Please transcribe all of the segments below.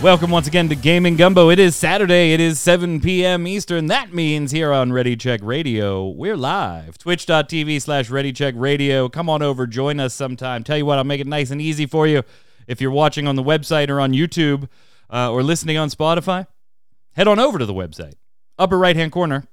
Welcome once again to Gaming Gumbo. It is Saturday. It is 7 p.m. Eastern. That means here on Ready Check Radio, we're live. Twitch.tv slash Ready Check Radio. Come on over, join us sometime. Tell you what, I'll make it nice and easy for you. If you're watching on the website or on YouTube uh, or listening on Spotify, head on over to the website. Upper right hand corner,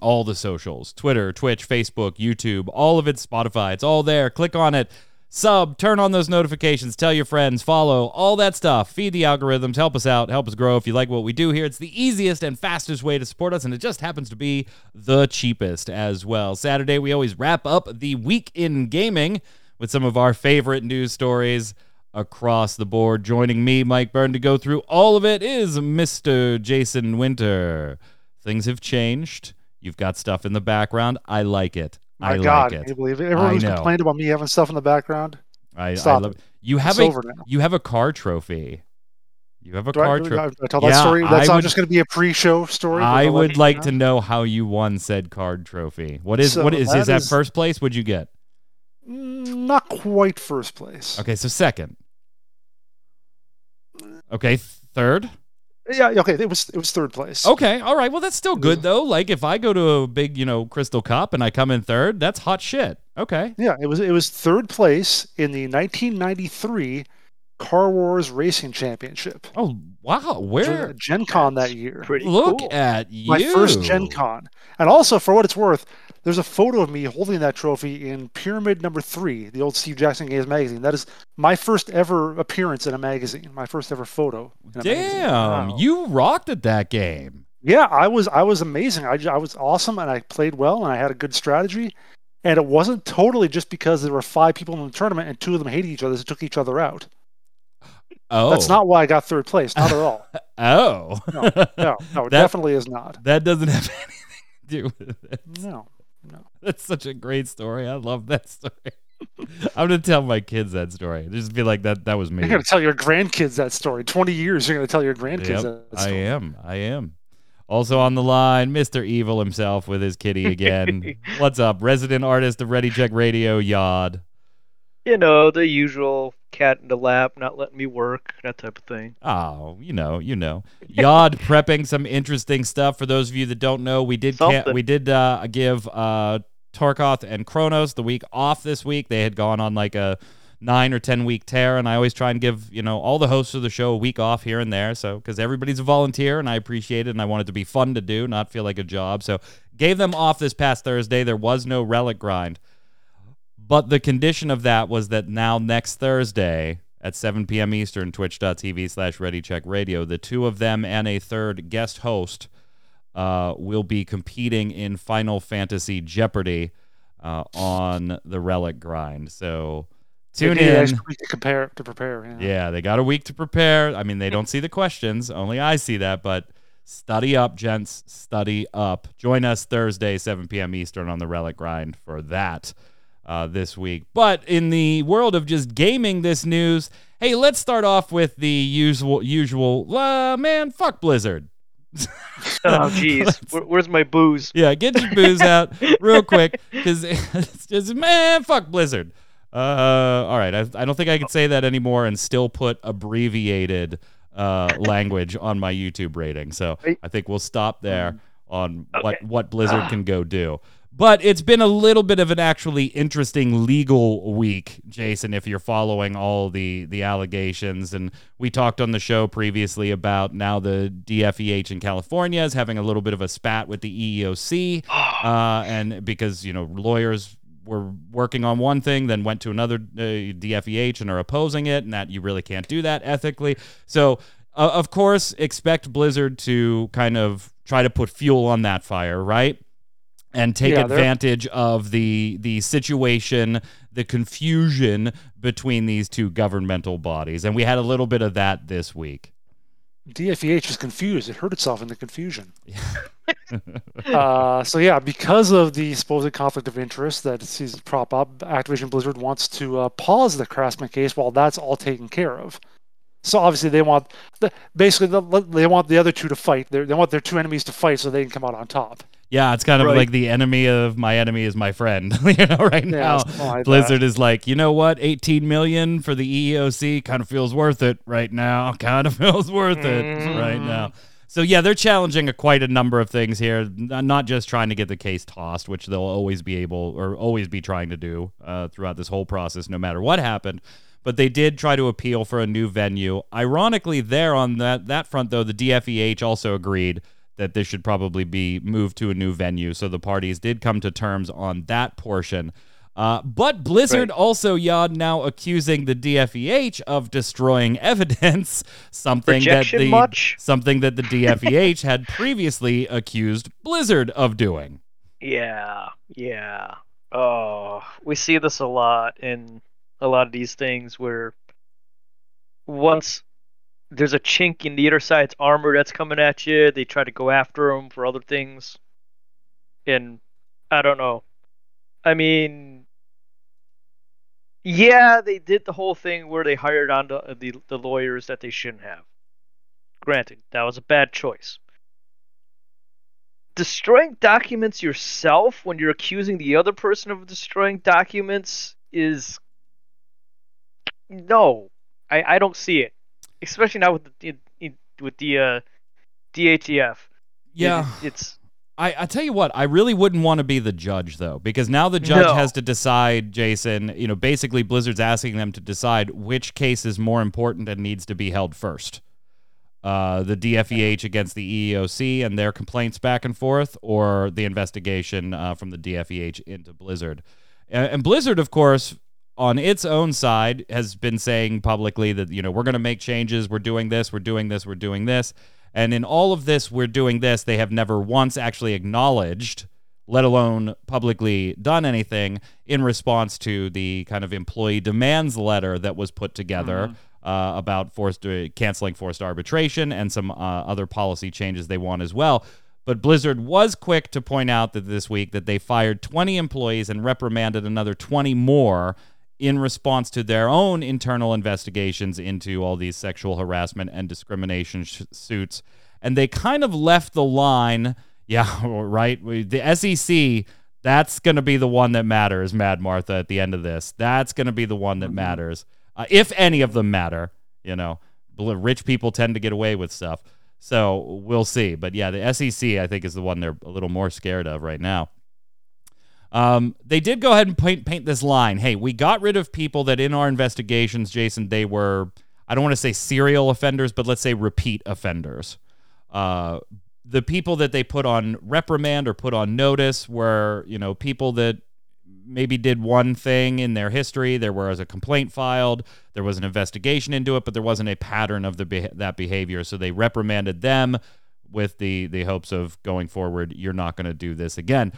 all the socials Twitter, Twitch, Facebook, YouTube, all of it, Spotify. It's all there. Click on it sub, turn on those notifications, tell your friends, follow, all that stuff. Feed the algorithms, help us out, help us grow. If you like what we do here, it's the easiest and fastest way to support us, and it just happens to be the cheapest as well. Saturday, we always wrap up the week in gaming with some of our favorite news stories across the board. Joining me, Mike Byrne, to go through all of it is Mr. Jason Winter. Things have changed. You've got stuff in the background. I like it. My I God, like can it. you believe it? Everyone who's know. complained about me having stuff in the background. I, I Stop love it. you have It's a you have a car trophy. You have a Do I, car trophy. I, I tell that Yeah, story? That's I not would- just going to be a pre-show story. I would like know. to know how you won said card trophy. What is So what is that is that first place? What'd you get? Mm, Not quite first place. Okay, so second. Okay, third. Yeah, okay. It was it was third place. Okay, all right. Well, that's still good though. Like if I go to a big, you know, Crystal Cup and I come in third, that's hot shit. Okay. Yeah, it was it was third place in the 1993 Car Wars Racing Championship. Oh wow, where? Gen Con that year. Pretty Look cool. at you. My first Gen Con. And also, for what it's worth, there's a photo of me holding that trophy in Pyramid Number Three, the old Steve Jackson Games magazine. That is my first ever appearance in a magazine. My first ever photo. in a magazine. Damn, Wow. you rocked at that game. Yeah, I was I was amazing. I, I was awesome, and I played well, and I had a good strategy. And it wasn't totally just because there were five people in the tournament and two of them hated each other, so took each other out. Oh, That's not why I got third place. Not at all. Oh, No, no, no, it That- definitely is not. that doesn't have anything to do with it. No, no. That's such a great story. I love that story. I'm gonna tell my kids that story. Just be like that. That was me. You're gonna tell your grandkids that story. Twenty years, you're gonna tell your grandkids Yep, that I am. I am. Also on the line, Mr. Evil himself with his kitty again. What's up, resident artist of Ready Check Radio, Yod? You know, the usual cat in the lap, not letting me work, that type of thing. Oh, you know, you know. Yod prepping some interesting stuff. For those of you that don't know, we did ca- we did uh, give uh, Tarkoth and Kronos the week off this week. They had gone on like a nine or ten week tear, and I always try and give you know all the hosts of the show a week off here and there. So because everybody's a volunteer, and I appreciate it, and I want it to be fun to do, not feel like a job. So gave them off this past Thursday. There was no relic grind. But the condition of that was that now next Thursday at 7 p.m. Eastern, twitch.tv slash readycheckradio, the two of them and a third guest host uh, will be competing in Final Fantasy Jeopardy uh, on the Relic Grind. So tune in. to compare to prepare. Yeah. Yeah, they got a week to prepare. I mean, they don't see the questions, only I see that, but study up, gents. Study up. Join us Thursday, 7 p.m. Eastern on the Relic Grind for that uh, this week. But in the world of just gaming this news, hey, let's start off with the usual, usual, uh, man, fuck Blizzard. Oh, jeez. Where, where's my booze? Yeah, get your booze out real quick because it's just man, fuck Blizzard. Uh, all right, I, I don't think I can say that anymore and still put abbreviated uh, language on my YouTube rating. So I think we'll stop there on what Okay. what Blizzard can go do. But it's been a little bit of an actually interesting legal week, Jason, if you're following all the the allegations. And we talked on the show previously about now the DFEH in California is having a little bit of a spat with the EEOC, uh, and because you know lawyers were working on one thing, then went to another uh, DFEH and are opposing it, and that you really can't do that ethically. So, uh, of course, expect Blizzard to kind of try to put fuel on that fire, right? And take Yeah, advantage of the the situation, the confusion between these two governmental bodies. And we had a little bit of that this week. DFEH is confused. It hurt itself in the confusion. uh, so yeah, because of the supposed conflict of interest that it sees prop up, Activision Blizzard wants to uh, pause the Craftsman case while that's all taken care of. So obviously they want the, basically the, they want the other two to fight. They're, they want their two enemies to fight so they can come out on top. Yeah, it's kind of Right. like the enemy of my enemy is my friend. you know, right Yeah, now like Blizzard is like, you know what, 18 million for the EEOC kind of feels worth it right now. Kind of feels worth it right Mm. now. So yeah, they're challenging a, quite a number of things here. Not just trying to get the case tossed, which they'll always be able or always be trying to do uh, throughout this whole process, no matter what happened. But they did try to appeal for a new venue. Ironically, there on that that front, though, the DFEH also agreed that this should probably be moved to a new venue. So the parties did come to terms on that portion. Uh, but Blizzard Right. also, Yod, now accusing the DFEH of destroying evidence, something that the much? something that the DFEH had previously accused Blizzard of doing. Yeah, yeah. Oh, we see this a lot in a lot of these things where once there's a chink in the other side's armor that's coming at you, they try to go after them for other things. And I don't know. I mean, yeah, they did the whole thing where they hired on the, the, the lawyers that they shouldn't have. Granted, that was a bad choice destroying documents yourself when you're accusing the other person of destroying documents is no i, I don't see it especially now with the with the uh, DATF It- Yeah. it's I, I tell you what, I really wouldn't want to be the judge though, because now the judge No. has to decide, Jason, you know, basically Blizzard's asking them to decide which case is more important and needs to be held first. Uh, the DFEH against the EEOC and their complaints back and forth, or the investigation uh, from the DFEH into Blizzard. And, and Blizzard, of course, on its own side, has been saying publicly that, you know, we're going to make changes. We're doing this. We're doing this. We're doing this. And in all of this, we're doing this. They have never once actually acknowledged, let alone publicly done anything in response to the kind of employee demands letter that was put together uh, about forced uh, canceling forced arbitration and some uh, other policy changes they want as well. But Blizzard was quick to point out that this week that they fired 20 employees and reprimanded another 20 more in response to their own internal investigations into all these sexual harassment and discrimination sh- suits. And they kind of left the line, yeah, right? The SEC, that's going to be the one that matters, Mad Martha, at the end of this. That's going to be the one that matters. Uh, if any of them matter, you know, rich people tend to get away with stuff. So we'll see. But yeah, the SEC, I think, is the one they're a little more scared of right now. Um, they did go ahead and paint, paint this line. Hey, we got rid of people that in our investigations, Jason, they were, I don't want to say serial offenders, but let's say repeat offenders. Uh, the people that they put on reprimand or put on notice were, you know, people that maybe did one thing in their history. There was a complaint filed, there was an investigation into it, but there wasn't a pattern of the that behavior. So they reprimanded them with the the hopes of going forward. You're not going to do this again.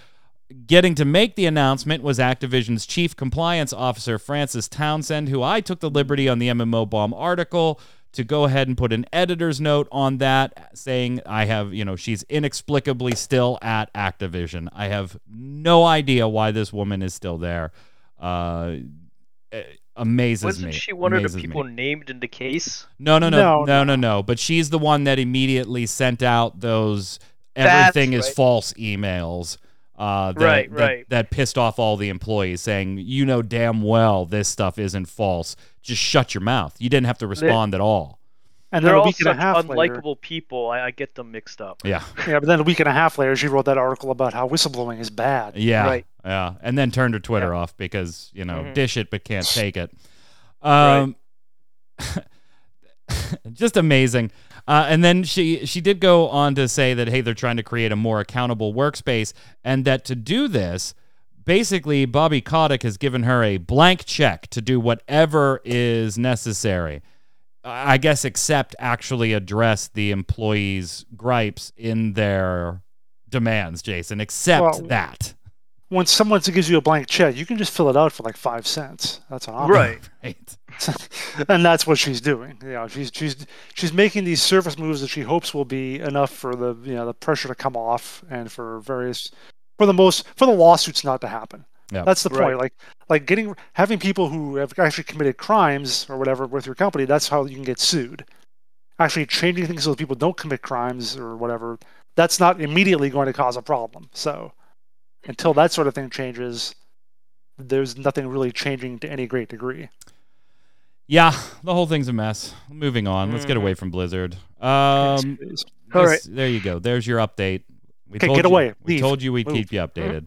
Getting to make the announcement was Activision's chief compliance officer, Frances Townsend, who I took the liberty on the MMO Bomb article to go ahead and put an editor's note on that saying I have, you know, she's inexplicably still at Activision. I have no idea why this woman is still there. Uh, it amazes wasn't me. she one of the Amazes me. people named in the case No, no, no, No, no, no, no. But she's the one that immediately sent out those That's everything is right. false emails. Uh, that, Right, that, right. That pissed off all the employees, saying, "You know damn well this stuff isn't false. Just shut your mouth. You didn't have to respond at all." And then they're a all week and a such half later, unlikable people I, I get them mixed up Yeah, yeah, but then a week and a half later, she wrote that article about how whistleblowing is bad. yeah, Right. yeah. And then turned her Twitter off because you know Mhm. dish it but can't take it. Um, just amazing. Uh, and then she she did go on to say that hey, they're trying to create a more accountable workspace, and that to do this, basically Bobby Kotick has given her a blank check to do whatever is necessary. I guess except actually address the employees' gripes in their demands, Jason. Except Well, that. When someone gives you a blank check, you can just fill it out for like five cents. That's an option. Right. Right. and that's what she's doing. You know, she's she's she's making these surface moves that she hopes will be enough for the you know the pressure to come off and for various for the most for the lawsuits not to happen. Yeah. That's the point. Right. Like like getting having people who have actually committed crimes or whatever with your company. That's how you can get sued. Actually, changing things so that people don't commit crimes or whatever. That's not immediately going to cause a problem. So until that sort of thing changes, there's nothing really changing to any great degree. Yeah, the whole thing's a mess. Moving on. Let's get away from Blizzard. Um, All this- There you go. There's your update. We Okay, told get you, away. We Leave. told you we'd Move. keep you updated.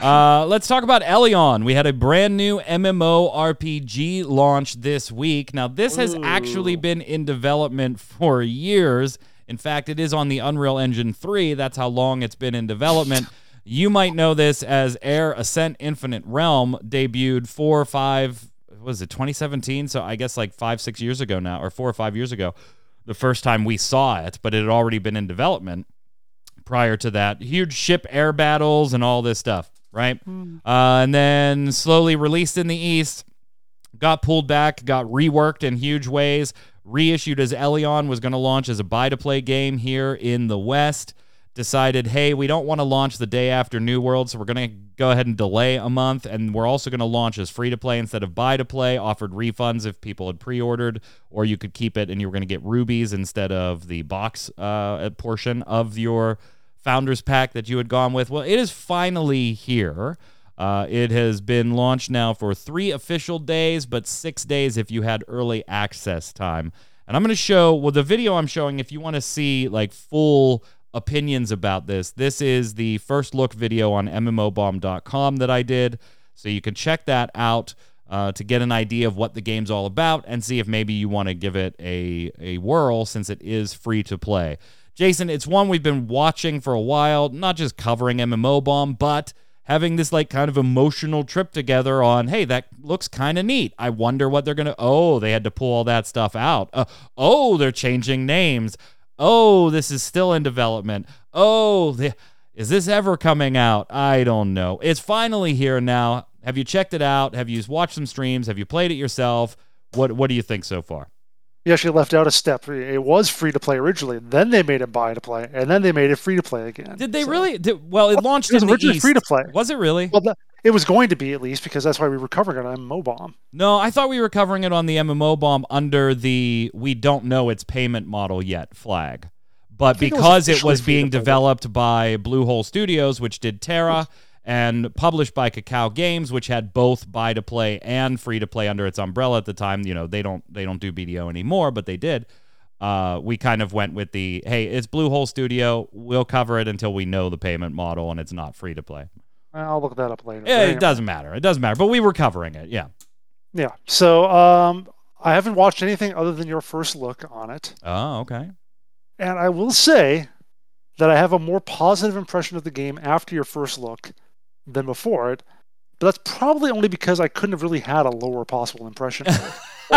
uh, let's talk about Elyon. We had a brand new MMO RPG launch this week. Now, this has actually been in development for years. In fact, it is on the Unreal Engine 3. That's how long it's been in development. You might know this as Air Ascent Infinite Realm debuted four or five, was it 2017? So I guess like five, six years ago now, or four or five years ago, the first time we saw it, but it had already been in development prior to that. Huge ship air battles and all this stuff, right? Uh, and then slowly released in the East, got pulled back, got reworked in huge ways, reissued as Elyon, was going to launch as a buy to play game here in the West. Decided, hey, we don't want to launch the day after New World, so we're going to go ahead and delay a month. And we're also going to launch as free to play instead of buy to play. Offered refunds if people had pre ordered, or you could keep it and you were going to get rubies instead of the box uh, portion of your founders pack that you had gone with. Well, it is finally here. Uh, it has been launched now for three official days, but six days if you had early access time. And I'm going to show, well, the video I'm showing, if you want to see like full opinions about this, this is the first look video on MMOBomb.com that I did. So you can check that out uh, to get an idea of what the game's all about and see if maybe you want to give it a, a whirl since it is free to play. Jason, it's one we've been watching for a while, not just covering MMO Bomb, but having this like kind of emotional trip together on, hey, that looks kind of neat. I wonder what they're going to, oh, they had to pull all that stuff out. Uh, oh, they're changing names. Oh, this is still in development. Oh, the, is this ever coming out? I don't know. It's finally here now. Have you checked it out? Have you watched some streams? Have you played it yourself? What What do you think so far? You actually left out a step. It was free to play originally, then they made it buy to play, and then they made it free to play again. Did they So- really? Did, well, it launched It was in the originally East. free to play. Was it really? Well, that, it was going to be at least because that's why we were covering it on MMOBomb. No, I thought we were covering it on the MMO bomb under the we don't know its payment model yet flag. But think it was because it was being developed by Bluehole Studios, which did TERA, and published by Kakao Games, which had both buy to play and free to play under its umbrella at the time. You know, they don't they don't do BDO anymore, but they did. Uh, we kind of went with the hey, it's Bluehole Studio. We'll cover it until we know the payment model and it's not free to play. I'll look that up later. Yeah, it doesn't matter. It doesn't matter. But we were covering it. Yeah. Yeah. So um, I haven't watched anything other than your first look on it, Oh, okay. and I will say that I have a more positive impression of the game after your first look than before it. But that's probably only because I couldn't have really had a lower possible impression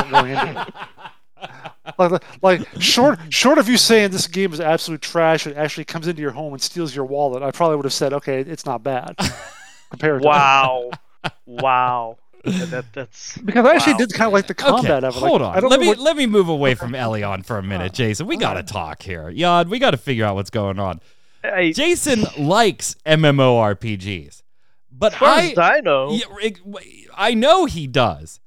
of it going into it. Like, like short short of you saying this game is absolute trash and actually comes into your home and steals your wallet, I probably would have said, okay, it's not bad compared to Wow. wow. That, that's because I actually wow. did kind of like the combat okay, of it. Like, hold I on. don't Let me what- let me move away from Elyon for a minute, Jason. We gotta talk here. Yod, we gotta figure out what's going on. I, Jason likes MMORPGs, but as far I as I know, Yeah, I know he does.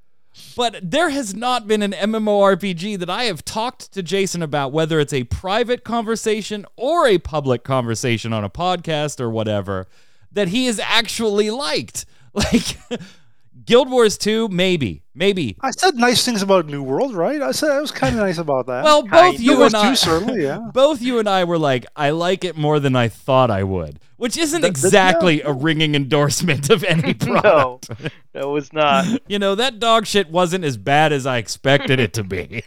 But there has not been an MMORPG that I have talked to Jason about, whether it's a private conversation or a public conversation on a podcast or whatever, that he has actually liked. Like Guild Wars 2, maybe. Maybe. I said nice things about New World, right? I said I was kind of nice about that. Well, both Kind you New World and I 2 certainly, yeah. both you and I were like, I like it more than I thought I would, which isn't That- that- exactly a ringing endorsement of any product. no, product. that was not. You know, that dog shit wasn't as bad as I expected it to be.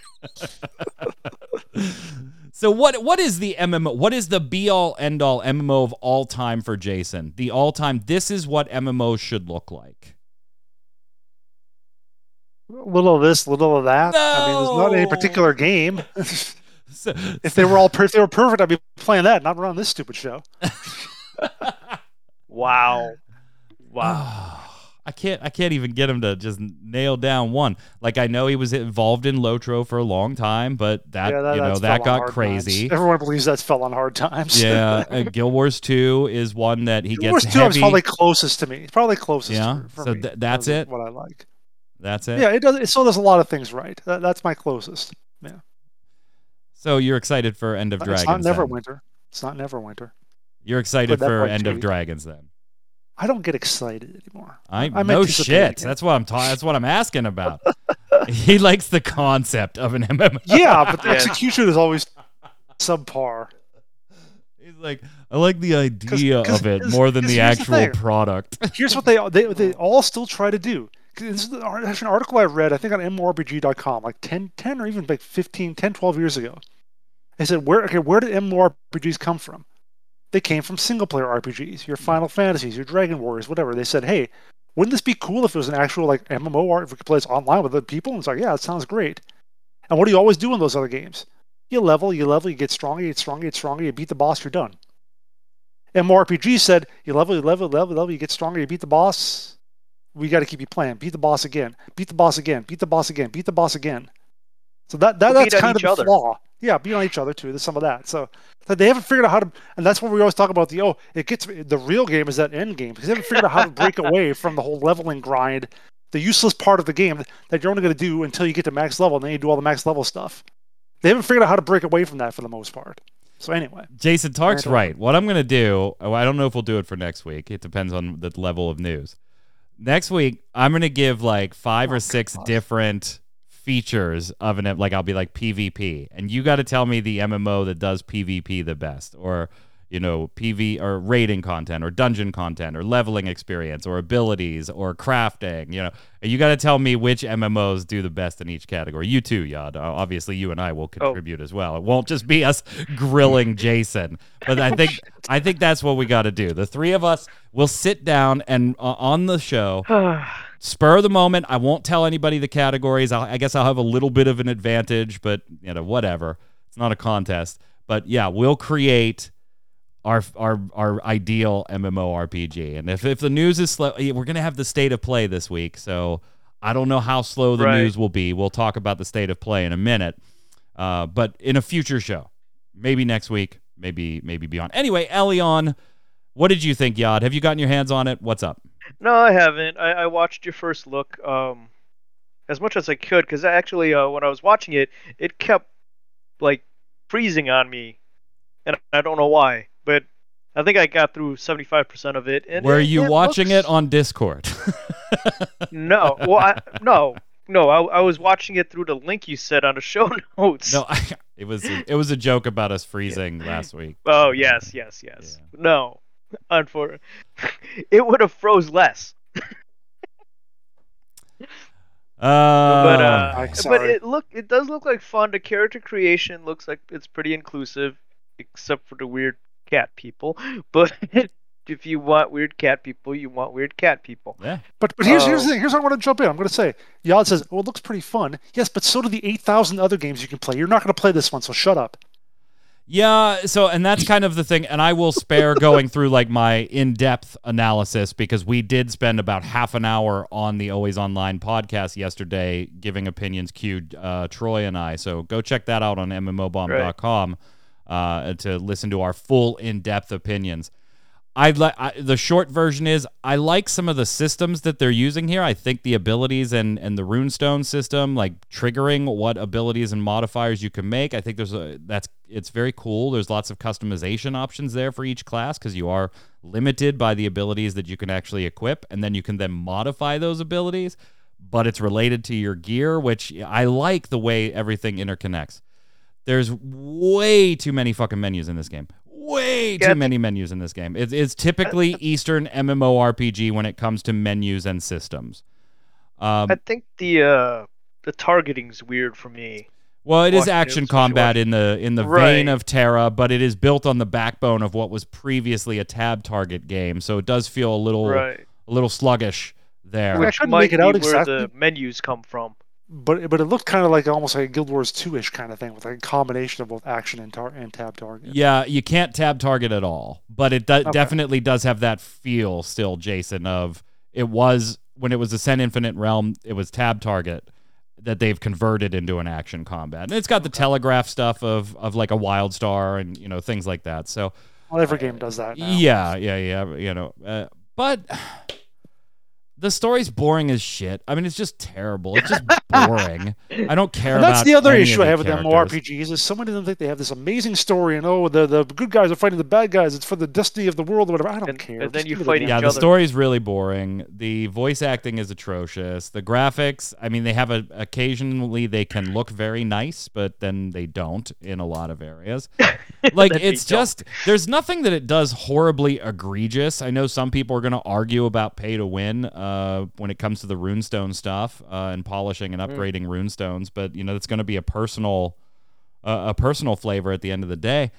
so what what is the MMO what is the be all end all MMO of all time for Jason? The all time this is what MMOs should look like. Little of this, little of that. I mean, there's not any particular game. So, if they were all per- if they were perfect, I'd be playing that, not run this stupid show. Wow. Wow. I can't I can't even get him to just nail down one. Like I know he was involved in Lotro for a long time, but that, yeah, that you know that got crazy. times. Everyone believes that's fell on hard times. yeah, uh, Guild Wars 2 is one that he Guild Wars Two is probably closest to me. It's probably closest. Yeah, for, for so me. th- that's it? What I like. That's it. Yeah, it does. It still does a lot of things right. That, that's my closest. Yeah. So you're excited for End of Dragons? it's Dragons? not then. Neverwinter. It's not Neverwinter. You're excited for End of. Dragons then? I don't get excited anymore. I I'm no shit. it. That's what I'm ta- That's what I'm asking about. he likes the concept of an MMO. Yeah, but the Yeah. execution is always subpar. He's like, I like the idea 'cause- of it more than the here's the actual product. Here's what they they they all still try to do. This is actually an article I read, I think on MMORPG.com, like 10, 10 or even like 15, 10, 12 years ago. They said, where okay, where did MMORPGs come from? They came from single player RPGs, your Final Fantasies, your Dragon Warriors, whatever. They said, hey, wouldn't this be cool if it was an actual like MMO if we could play this online with other people? And it's like, yeah, that sounds great. And what do you always do in those other games? You level, you level, you get stronger, you get stronger, you get stronger, you beat the boss, you're done. MMORPG said, you level, you level, level, level, you get stronger, you beat the boss. We got to keep you playing. Beat the boss again. Beat the boss again. Beat the boss again. Beat the boss again. So that, that that's kind of the other. flaw. Yeah, beat on each other too. There's some of that. So that they haven't figured out how to, and that's what we always talk about. The oh, it gets the real game is that end game because they haven't figured out how to break away from the whole leveling grind, the useless part of the game that you're only going to do until you get to max level, and then you do all the max level stuff. They haven't figured out how to break away from that for the most part. So anyway, Jason Tark's right. What I'm going to do, oh, I don't know if we'll do it for next week. It depends on the level of news. Next week, I'm going to give like five or oh, six God. different features of an like I'll be like PvP, and you got to tell me the MMO that does PvP the best, or you know PV or raiding content, or dungeon content, or leveling experience, or abilities, or crafting. You know, you got to tell me which MMOs do the best in each category. You too, Yad. Obviously, you and I will contribute as well. It won't just be us grilling Jason, but I think I think that's what we got to do. The three of us will sit down and uh, on the show spur of the moment. I won't tell anybody the categories. I'll, I guess I'll have a little bit of an advantage, but you know, whatever. It's not a contest. But yeah, we'll create our our our ideal MMORPG. And if if the news is slow, we're gonna have the state of play this week. So I don't know how slow the Right. news will be. We'll talk about the state of play in a minute, uh, but in a future show, maybe next week, maybe maybe beyond. Anyway, Elyon, what did you think, Yad? Have you gotten your hands on it? What's up? No, I haven't. I, I watched your first look um, as much as I could because actually, uh, when I was watching it, it kept like freezing on me, and I don't know why. But I think I got through seventy five percent of it. And Were it- you it watching looks- it on Discord? No, well, I, no, no. I, I was watching it through the link you said on the show notes. no, I, it was it was a joke about us freezing last week. Oh yes, yes, yes. No, unfortunately, it would have froze less. Uh, but uh, but it look it does look like fun. The character creation looks like it's pretty inclusive, except for the weird cat people. But if you want weird cat people, you want weird cat people. yeah, But but here's here's Oh. the thing. Here's what I want to jump in. I'm going to say, Yad says, "Well, it looks pretty fun." Yes, but so do the eight thousand other games you can play. You're not going to play this one, so shut up. yeah. So, and that's kind of the thing. And I will spare going through like my in-depth analysis because we did spend about half an hour on the Always Online podcast yesterday, giving opinions. Cued uh, Troy and I. So go check that out on mmobomb.com uh, to listen to our full in-depth opinions. I like the short version is I like some of the systems that they're using here. I think the abilities and and the runestone system, like triggering what abilities and modifiers you can make. I think there's a that's it's very cool. There's lots of customization options there for each class because you are limited by the abilities that you can actually equip, and then you can then modify those abilities. But it's related to your gear, which I like the way everything interconnects. There's way too many fucking menus in this game. Way Yeah, too many menus in this game. It's, it's typically Eastern MMORPG when it comes to menus and systems. Um, I think the uh the targeting's weird for me. well, it is watching it, action especially combat watching- in the in the vein of TERA, but it is built on the backbone of what was previously a tab target game, so it does feel a little Right. a little sluggish there. I Which couldn't might make it be out where the menus come from. But but it looked kind of like almost like a Guild Wars two ish kind of thing with like a combination of both action and tar- and tab target. Yeah, you can't tab target at all, but it do- Okay. definitely does have that feel still, Jason, of it was when it was Ascent Infinite Realm, it was tab target that they've converted into an action combat. And it's got the telegraph stuff of of like a WildStar and you know things like that. So Well, every game does that. Now. yeah, yeah, yeah, you know. Uh, but the story's boring as shit. I mean, it's just terrible. It's just boring. I don't care And that's about the other any issue I have with characters. MMORPGs is so many of them think they have this amazing story and oh the the good guys are fighting the bad guys. It's for the destiny of the world or whatever. I don't And- care. and then you give me the fight damn each Yeah, game. the other. story's really boring. The voice acting is atrocious. The graphics, I mean, they have a occasionally they can look very nice, but then they don't in a lot of areas. Like Then they it's don't. just there's nothing that it does horribly egregious. I know some people are going to argue about pay to win uh, uh, when it comes to the runestone stuff uh, and polishing and Mm. upgrading runestones, but you know it's going to be a personal uh, a personal flavor at the end of the day.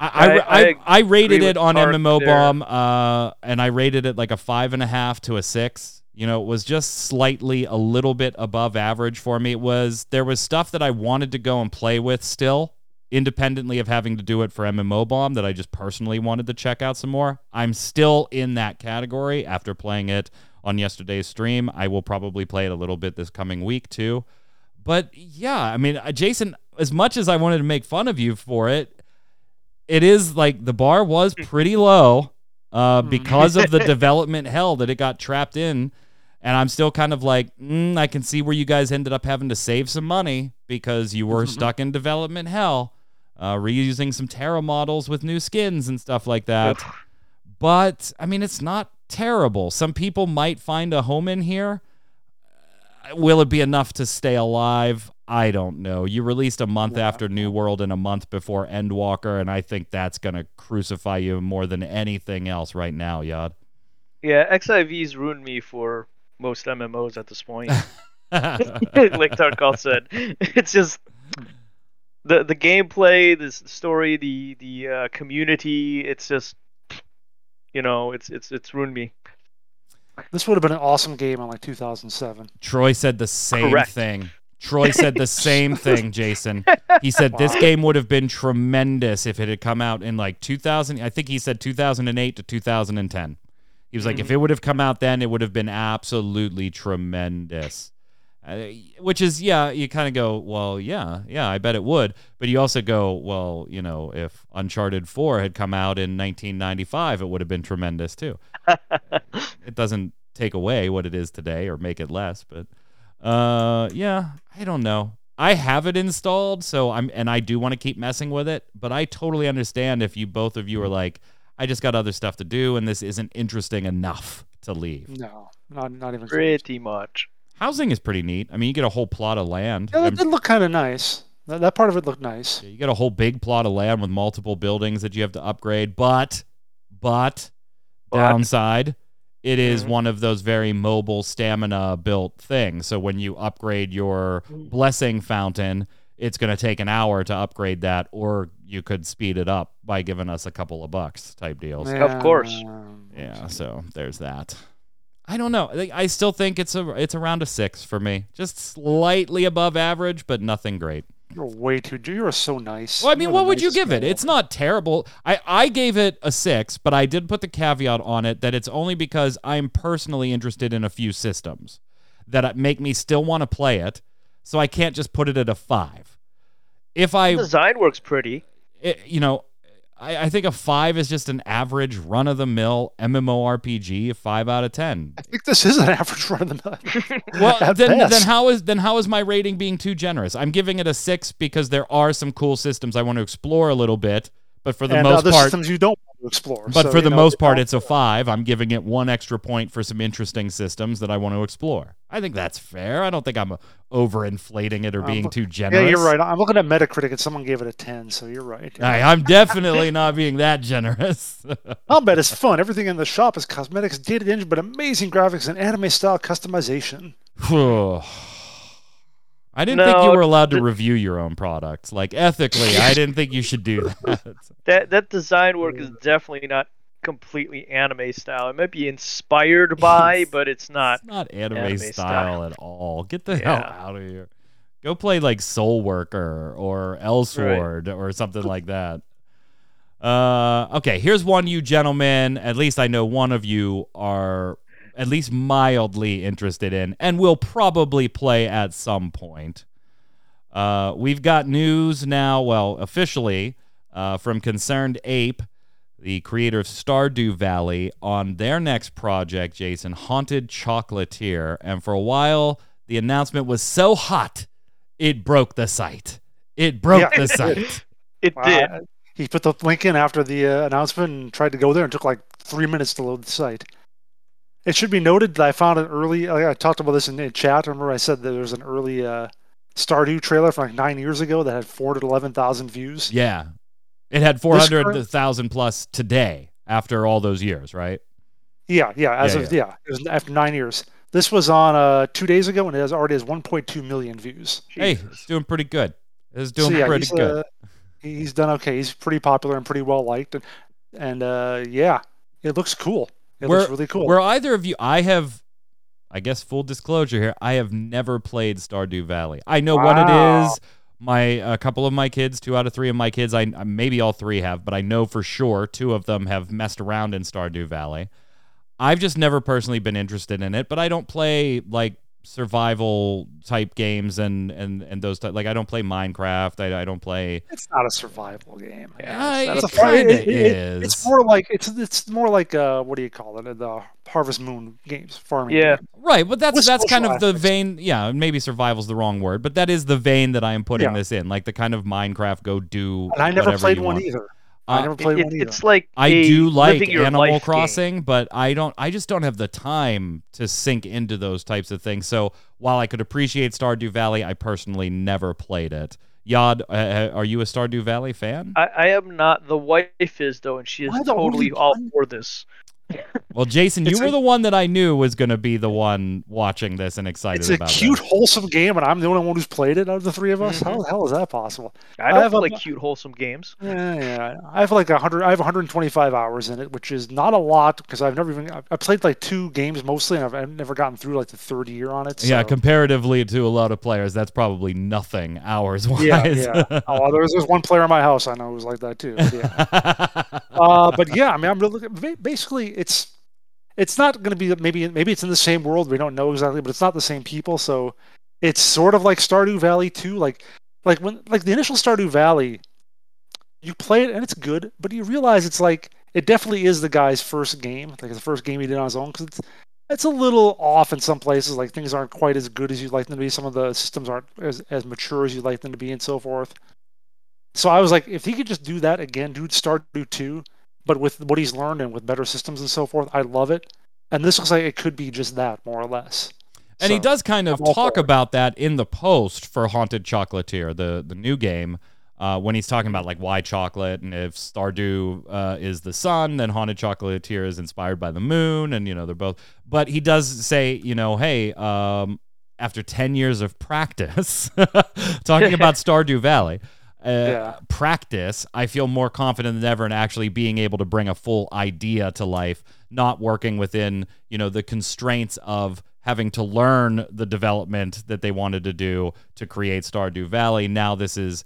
I, I, I- I, rated it on MMO there. Bomb, uh, and I rated it like a five and a half to a six. You know, it was just slightly a little bit above average for me. It was there was stuff that I wanted to go and play with still, independently of having to do it for MMO Bomb that I just personally wanted to check out some more. I'm still in that category after playing it on yesterday's stream. I will probably play it a little bit this coming week too. But yeah, I mean, uh, Jason, as much as I wanted to make fun of you for it, it is like the bar was pretty low uh, because of the development hell that it got trapped in. And I'm still kind of like, mm, I can see where you guys ended up having to save some money because you were stuck in development hell, uh, reusing some TERA models with new skins and stuff like that. But I mean, it's not terrible. Some people might find a home in here. Uh, Will it be enough to stay alive? I don't know. You released a month after New World and a month before Endwalker, and I think that's going to crucify you more than anything else right now, Yad. Yeah, XIV's ruined me for most MMOs at this point. like Tarkal said, it's just the the gameplay, the story, the the uh, community. It's just you know, it's it's it's ruined me. This would have been an awesome game in like 2007. Troy said the same Correct. thing. Troy said the same thing, Jason. He said this game would have been tremendous if it had come out in like 2000. I think he said 2008 to 2010. He was like, if it would have come out then, it would have been absolutely tremendous. Uh, which is, yeah, you kind of go, well, yeah, yeah, I bet it would. But you also go, well, you know, if Uncharted 4 had come out in 1995, it would have been tremendous too it doesn't take away what it is today or make it less but uh yeah i don't know i have it installed so i'm and i do want to keep messing with it but i totally understand if you both of you are like i just got other stuff to do and this isn't interesting enough to leave No, not not even. close. Pretty much. Housing is pretty neat i mean you get a whole plot of land Yeah, I'm- that did look kind of nice. That, that part of it looked nice. Yeah, you get a whole big plot of land with multiple buildings that you have to upgrade, but but, But. downside, it is Mhm. one of those very mobile stamina built things. So when you upgrade your blessing fountain, it's going to take an hour to upgrade that or you could speed it up by giving us a couple of bucks type deals. Of course. Yeah, so there's that. I don't know. I I still think it's a it's around a 6 for me. Just slightly above average, but nothing great. You're way too. You are so nice. Well, I mean, You're what would you give it? It's not terrible. I, I gave it a six, but I did put the caveat on it that it's only because I'm personally interested in a few systems that make me still want to play it. So I can't just put it at a five. If I, Design works pretty. it- you know, I, I think a five is just an average run of the mill MMORPG, a five out of 10. I think this is an average run of the mill. Well, then, then how is then how is my rating being too generous? I'm giving it a six because there are some cool systems I want to explore a little bit, but for the and most other part, systems you don't to explore. but So, for the know, most part, it's a five. I'm giving it one extra point for some interesting systems that I want to explore. I think that's fair. I don't think I'm overinflating it or being but- too generous. Yeah, you're right. I'm looking at Metacritic and someone gave it a 10, so you're right. I'm definitely not being that generous. Combat is fun. Everything in the shop is cosmetics, dated engine, but amazing graphics and anime style customization. I didn't think you were allowed to the- review your own products. Like ethically, I didn't think you should do that. That that design work is definitely not completely anime style. It might be inspired by, but it's not. It's not anime, Anime style, style. at all. Get the hell out of here. Go play like Soul Worker or Elsword or something like that. Uh, okay, here's one you gentlemen. At least I know one of you are at least mildly interested in and will probably play at some point. Uh, we've got news now, well, officially uh, from ConcernedApe, the creator of Stardew Valley, on their next project, Jason, Haunted Chocolatier. And for a while, the announcement was so hot, it broke the site. It broke Yeah. the site. It did. Uh, he put the link in after the uh, announcement and tried to go there and took like three minutes to load the site. It should be noted that I found an early. I I talked about this in, in chat. Remember, I said that there was an early uh, Stardew trailer from like nine years ago that had 411,000 views. Yeah. It had 400,000 plus today after all those years, right? Yeah, yeah. As Yeah, of yeah, it was after nine years. This was on uh, two days ago, and it has already has 1.2 million views. Hey, it's doing pretty good. It's doing so, yeah, pretty he's, good. Uh, he's done okay. He's pretty popular and pretty well liked, and, and uh, yeah, it looks cool. It Were- looks really cool. Were either of you? I have, I guess, full disclosure here. I have never played Stardew Valley. I know what it is. My a couple of my kids, two out of three of my kids, I maybe all three have, but I know for sure two of them have messed around in Stardew Valley. I've just never personally been interested in it, but I don't play like survival type games and and and those type, like I don't play Minecraft. I, I don't play. It's not a survival game. Yeah, It's- it that's a fun- kinda it- it- is. It's more like it's it's more like uh, what do you call it? The Harvest Moon games, farming. Yeah. game. Right, but that's With that's kind social of the vein. Yeah, maybe survival's the wrong word, but that is the vein that I am putting Yeah. this in, like the kind of Minecraft go do. And I never played one want. either. Uh, I never played It- one either. it's like I a do like Animal life game. Crossing, but I don't. I just don't have the time to sink into those types of things. So while I could appreciate Stardew Valley, I personally never played it. Yod, uh, are you a Stardew Valley fan? I, I am not. The wife is though, and she is totally all for this. Well, Jason, you It's were the one that I knew was going to be the one watching this and excited about it. It's a cute, this. wholesome game, and I'm the only one who's played it out of the three of us. Mhm. How the hell is that possible? I don't have a- like cute, wholesome games. Yeah, yeah. I have like a hundred. I have 125 hours in it, which is not a lot because I've never even. I've- played like two games mostly, and I've, I've never gotten through like the third year on it. Yeah, comparatively to a lot of players, that's probably nothing hours wise. yeah, yeah. Oh, there's there's one player in my house I know who's like that too. but yeah. uh, but yeah, I mean, I'm really looking. ba- Basically, it's it's not going to be maybe maybe it's in the same world. We don't know exactly, but it's not the same people. So it's sort of like Stardew Valley too. Like like when like the initial Stardew Valley, you play it and it's good, but you realize it's like it definitely is the guy's first game, like the first game he did on his own, because it's it's a little off in some places. Like things aren't quite as good as you'd like them to be. Some of the systems aren't as, as mature as you'd like them to be, and so forth. So I was like, if he could just do that again, do Stardew two, but with what he's learned and with better systems and so forth, I love it. And this looks like it could be just that, more or less. And he does kind of talk about that in the post for Haunted Chocolatier, the the new game, uh, when he's talking about like why chocolate and if Stardew uh, is the sun, then Haunted Chocolatier is inspired by the moon, and you know they're both. But he does say, you know, hey, um, after ten years of practice, talking about Stardew Valley. Uh, Yeah. practice, I feel more confident than ever in actually being able to bring a full idea to life, not working within, you know, the constraints of having to learn the development that they wanted to do to create Stardew Valley. Now this is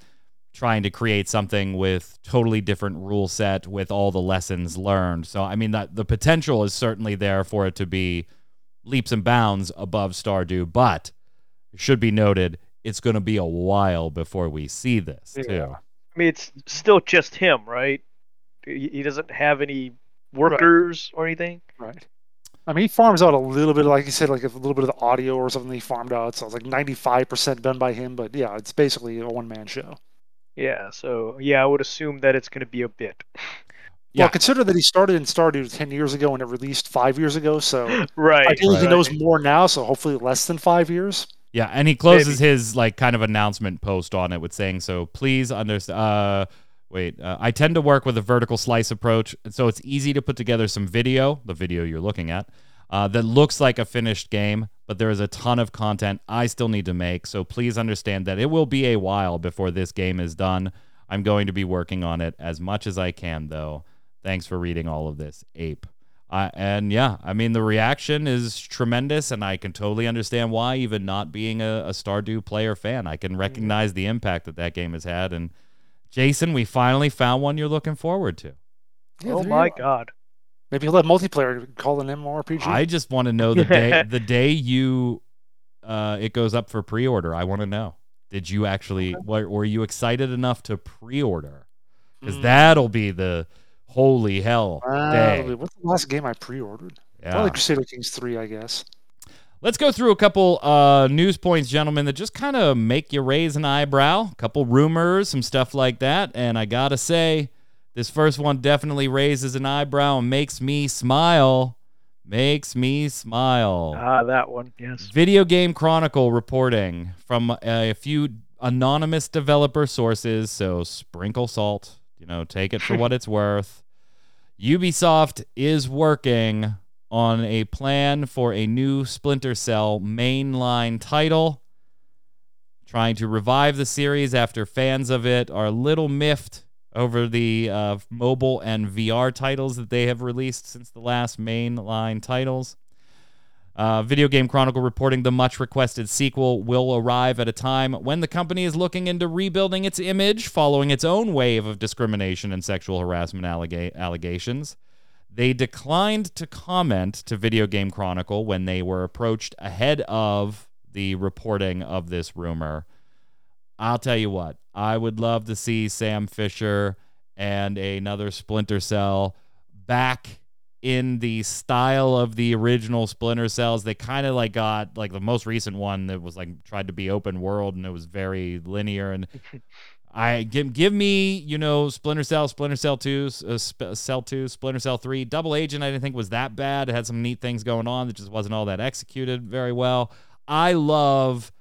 trying to create something with totally different rule set with all the lessons learned. So I mean that the potential is certainly there for it to be leaps and bounds above Stardew, but it should be noted it's going to be a while before we see this too. Yeah. I mean, it's still just him, right? He, he doesn't have any workers or anything. Right. I mean, he farms out a little bit, like you said, like a little bit of the audio or something he farmed out. So it's like 95% done by him. But yeah, it's basically a one man show. Yeah, so yeah, I would assume that it's going to be a bit. Yeah. Well, consider that he started in Stardew 10 years ago and it released five years ago. So right. ideally he right. knows more now. So hopefully less than five years. Yeah, and he closes his like kind of announcement post on it with saying, "So please understand." Uh, wait, uh, I tend to work with a vertical slice approach, so it's easy to put together some video, the video you're looking at, uh, that looks like a finished game, but there is a ton of content I still need to make. So please understand that it will be a while before this game is done. I'm going to be working on it as much as I can, though. Thanks for reading all of this, Ape. Uh, and yeah, I mean, the reaction is tremendous, and I can totally understand why, even not being a, a Stardew player fan. I can recognize the impact that that game has had. And Jason, we finally found one you're looking forward to. Yeah, oh my go. god. Maybe he'll have multiplayer call an MMORPG. I just want to know the day the day you uh, it goes up for pre-order. I want to know. Did you actually were, were you excited enough to pre-order? Because Mm. that'll be the holy hell day. what's the last game I pre-ordered? Yeah. Probably Crusader Kings 3, I guess. Let's go through a couple uh, news points, gentlemen, that just kind of make you raise an eyebrow. A couple rumors, some stuff like that. And I got to say, this first one definitely raises an eyebrow and makes me smile. Makes me smile. Ah, that one. Yes. Video Game Chronicle reporting from a few anonymous developer sources, so sprinkle salt, you know, take it for what it's worth. Ubisoft is working on a plan for a new Splinter Cell mainline title, trying to revive the series after fans of it are a little miffed over the uh, mobile and VR titles that they have released since the last mainline titles. Uh, Video Game Chronicle reporting the much requested sequel will arrive at a time when the company is looking into rebuilding its image following its own wave of discrimination and sexual harassment allega- allegations. They declined to comment to Video Game Chronicle when they were approached ahead of the reporting of this rumor. I'll tell you what, I would love to see Sam Fisher and another Splinter Cell back in the style of the original Splinter Cells. They kind of like got like the most recent one that was like tried to be open world and it was very linear and I give give me you know Splinter Cell, Splinter Cell two, uh, Sp- Cell two, Splinter Cell three, Double Agent. I didn't think was that bad. It had some neat things going on that just wasn't all that executed very well. I love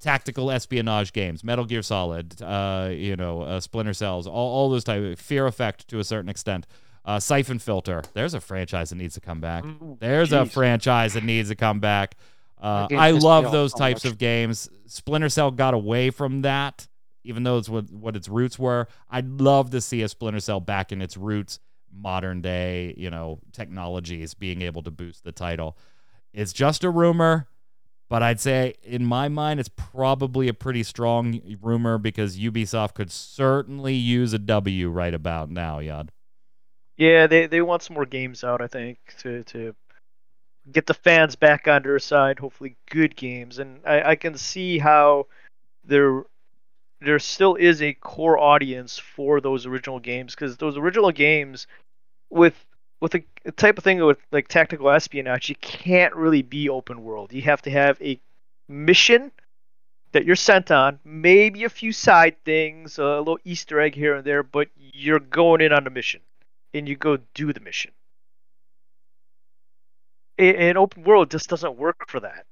tactical espionage games, Metal Gear Solid, uh, you know, uh, Splinter Cells, all, all those type, of Fear Effect to a certain extent. Uh, Siphon Filter. There's a franchise that needs to come back. There's a franchise that needs to come back. Uh, I love those types much. of games. Splinter Cell got away from that, even though it's what, what its roots were. I'd love to see a Splinter Cell back in its roots, modern day, you know, technologies being able to boost the title. It's just a rumor, but I'd say in my mind, it's probably a pretty strong rumor because Ubisoft could certainly use a W right about now, Yad. Yeah, they they want some more games out. I think to to get the fans back on their side. Hopefully, good games, and I, I can see how there there still is a core audience for those original games because those original games with with a, a type of thing with like tactical espionage, you can't really be open world. You have to have a mission that you're sent on, maybe a few side things, a little Easter egg here and there, but you're going in on a mission and you go do the mission. In, in open world, just doesn't work for that.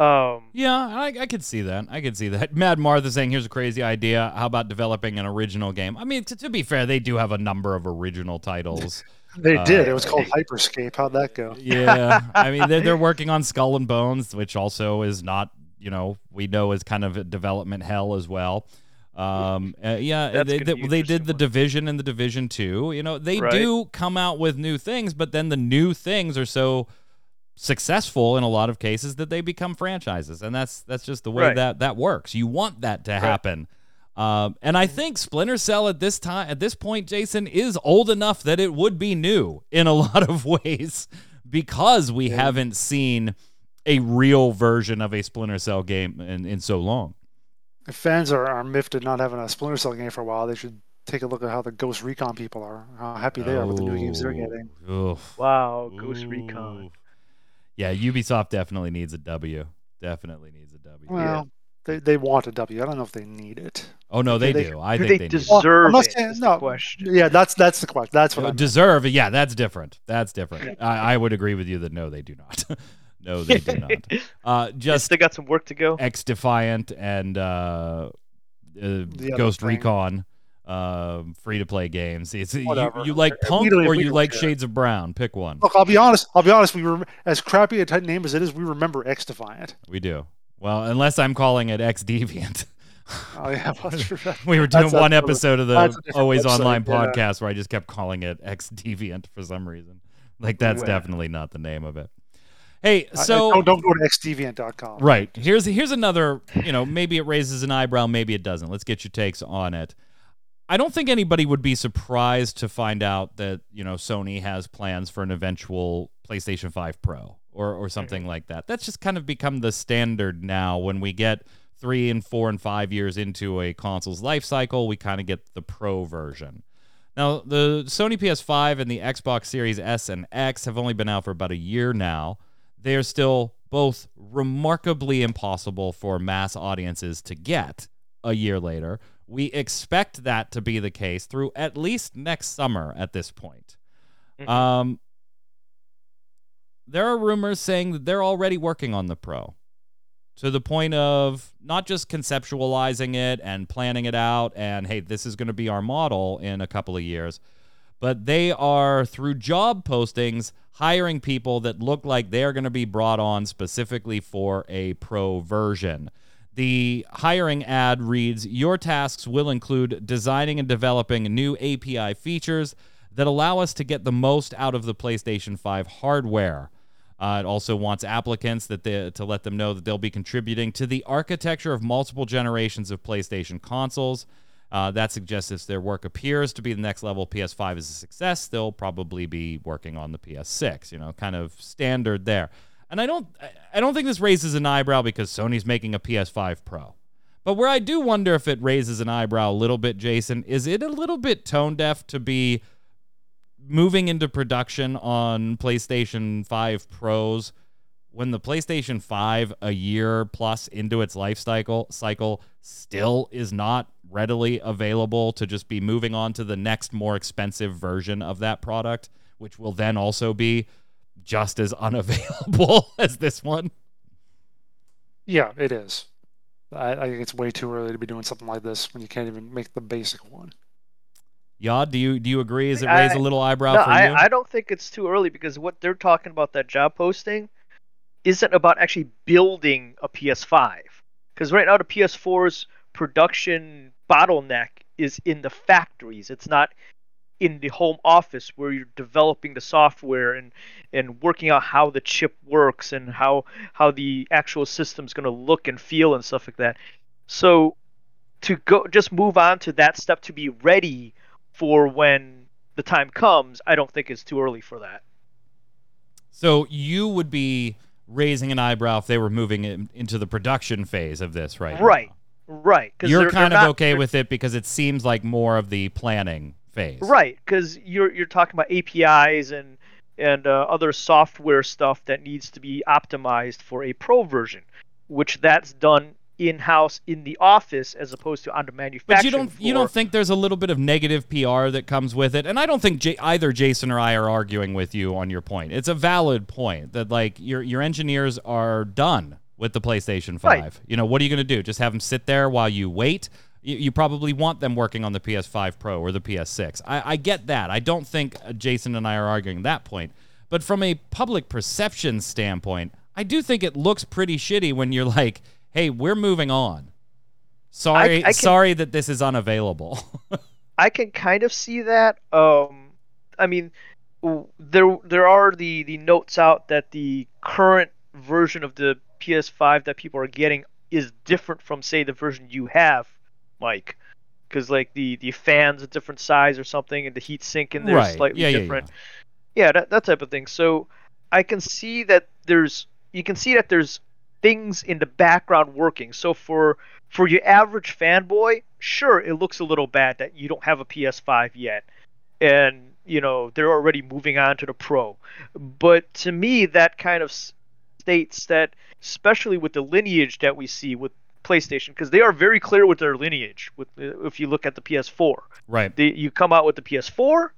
Um, Yeah, I, I could see that. I could see that. Mad Martha saying, "Here's a crazy idea. How about developing an original game?" I mean, to, to be fair, they do have a number of original titles. They Uh, did. It was called Hyperscape. How'd that go? yeah, I mean, they're, they're working on Skull and Bones, which also is not, you know, we know is kind of a development hell as well. Um, uh, yeah, they, they, they did the. Division and the Division Two. You know, they Right. do come out with new things, but then the new things are so successful in a lot of cases that they become franchises, and that's that's just the way Right. that that works. You want that to happen. Um, and I think Splinter Cell at this time, at this point, Jason is old enough that it would be new in a lot of ways because we haven't seen a real version of a Splinter Cell game in, in so long. If fans are, are miffed at not having a Splinter Cell game for a while, they should take a look at how the Ghost Recon people are, how happy they are with the new games they're getting. Oof. wow, Ghost Recon. Yeah, Ubisoft definitely needs a W. Definitely needs a W. Well, they, they want a W. I don't know if they need it. oh no, they, they- do. I Do think they they, need. Well, deserve I'm it? saying- no. the question. Yeah, that's that's the question. That's what Uh, I'm. deserve yeah that's different that's different I, I would agree with you that no they do not no they do not uh They just still got some work to go. XDefiant and uh, uh, Ghost thing. Recon um, free to play games. It's you, you like Punk or you like care. Shades of Brown. Pick one. Look, I'll be honest. I'll be honest. We were as crappy a type name as it is. We remember XDefiant. We do. Well, unless I'm calling it X Deviant. Oh yeah, we were doing That's- one episode of the that's a different Always website, Online yeah. podcast where I just kept calling it X Deviant for some reason. Like that's definitely not the name of it. Hey, I- I- so don't, don't go to xdeviant.com. Right. Here's here's another, you know, maybe it raises an eyebrow, maybe it doesn't. Let's get your takes on it. I don't think anybody would be surprised to find out that you know Sony has plans for an eventual PlayStation 5 Pro or or something like that. That's just kind of become the standard now. When we get three and four and five years into a console's life cycle, we kind of get the Pro version. Now, the Sony PS5 and the Xbox Series S and X have only been out for about a year now. They're still both remarkably impossible for mass audiences to get a year later. We expect that to be the case through at least next summer at this point. Mhm. Um, there are rumors saying that they're already working on the Pro to the point of not just conceptualizing it and planning it out and hey, this is going to be our model in a couple of years, but they are through job postings hiring people that look like they're going to be brought on specifically for a pro version. The hiring ad reads Your tasks will include designing and developing new API features that allow us to get the most out of the PlayStation 5 hardware. Uh, it also wants applicants that they, to let them know that they'll be contributing to the architecture of multiple generations of PlayStation consoles. Uh, that suggests if their work appears to be the next level, PS5 is a success, they'll probably be working on the PS6. You know, kind of standard there. And I don't, I- I don't think this raises an eyebrow because Sony's making a PS5 Pro. But where I do wonder if it raises an eyebrow a little bit, Jason, is it a little bit tone deaf to be moving into production on PlayStation 5 Pros when the PlayStation 5 a year plus into its life cycle cycle still is not readily available to just be moving on to the next more expensive version of that product which will then also be just as unavailable as this one. Yeah, it is. I, I think it's way too early to be doing something like this when you can't even make the basic one. Yad, do you do you agree? Is it raise a little eyebrow No, for you? I, I don't think it's too early because what they're talking about that job posting isn't about actually building a PS5. Because right now the PS4's production bottleneck is in the factories. It's not in the home office where you're developing the software and and working out how the chip works and how how the actual system's going to look and feel and stuff like that. So to go just move on to that step to be ready for when the time comes, I don't think it's too early for that. So you would be raising an eyebrow if they were moving in, into the production phase of this, right? now. Right. Right. 'cause You're they're- kind they're of not- okay with it because it seems like more of the planning phase. Right, because you're you're talking about APIs and and uh, other software stuff that needs to be optimized for a pro version, which that's done in house in the office as opposed to on the manufacturing But you don't you don't think there's a little bit of negative PR that comes with it, and I don't think J- either Jason or I are arguing with you on your point. It's a valid point that like your your engineers are done with the PlayStation Five. Right. You know what are you going to do? Just have them sit there while you wait? You, you probably want them working on the PS5 Pro or the PS6. I, I get that. I don't think uh, Jason and I are arguing that point. But from a public perception standpoint, I do think it looks pretty shitty when you're like, "Hey, we're moving on." Sorry, I can- sorry that this is unavailable. I can kind of see that. Um, I mean, there there are the the notes out that the current version of the PS5 that people are getting is different from say the version you have, Mike, because like the the fans a different size or something, and the heat sink in there is Right. slightly Yeah, yeah, different. Yeah, that that type of thing. So I can see that there's you can see that there's things in the background working. So for for your average fanboy, sure, it looks a little bad that you don't have a PS5 yet, and you know they're already moving on to the Pro. But to me, that kind of states that, especially with the lineage that we see with PlayStation, because they are very clear with their lineage. With uh, if you look at the PS4, right. the, you come out with the PS4,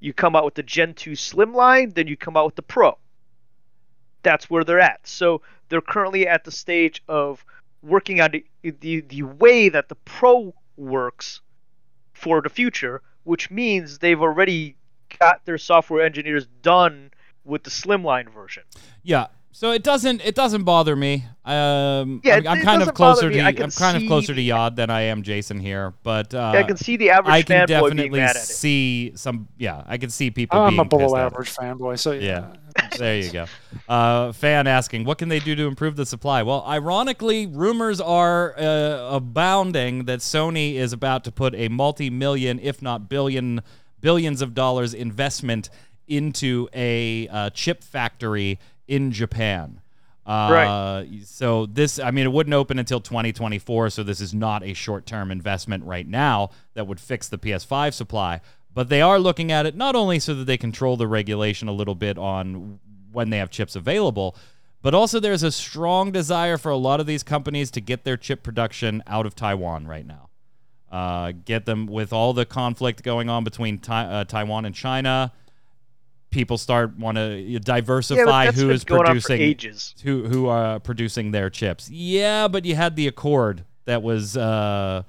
you come out with the Gen 2 Slimline, then you come out with the Pro. That's where they're at. So they're currently at the stage of working on the the, the way that the Pro works for the future, which means they've already got their software engineers done with the Slimline version. Yeah. So it doesn't it doesn't bother me. Um, Yeah, I'm, it- I'm it kind of doesn't bother closer me. to I can I'm kind of closer to the- Yod than I am Jason here, but uh, I can see the average I can fanboy being definitely mad at it. see some. Yeah, I can see people. I'm being a below pissed at average fanboy, so yeah. Yeah. There you go. Uh, fan asking, what can they do to improve the supply? Well, ironically, rumors are uh, abounding that Sony is about to put a multi-million, if not billion, billions of dollars investment into a uh, chip factory in Japan. Uh, Right. So this, I mean, it wouldn't open until 2024. So this is not a short-term investment right now that would fix the PS5 supply. But they are looking at it not only so that they control the regulation a little bit on when they have chips available, but also there's a strong desire for a lot of these companies to get their chip production out of Taiwan right now. Uh, get them with all the conflict going on between Tai- uh, Taiwan and China. People start want to diversify that's who been is going on for producing ages. who who are producing their chips. Yeah, but you had the Accord that was uh,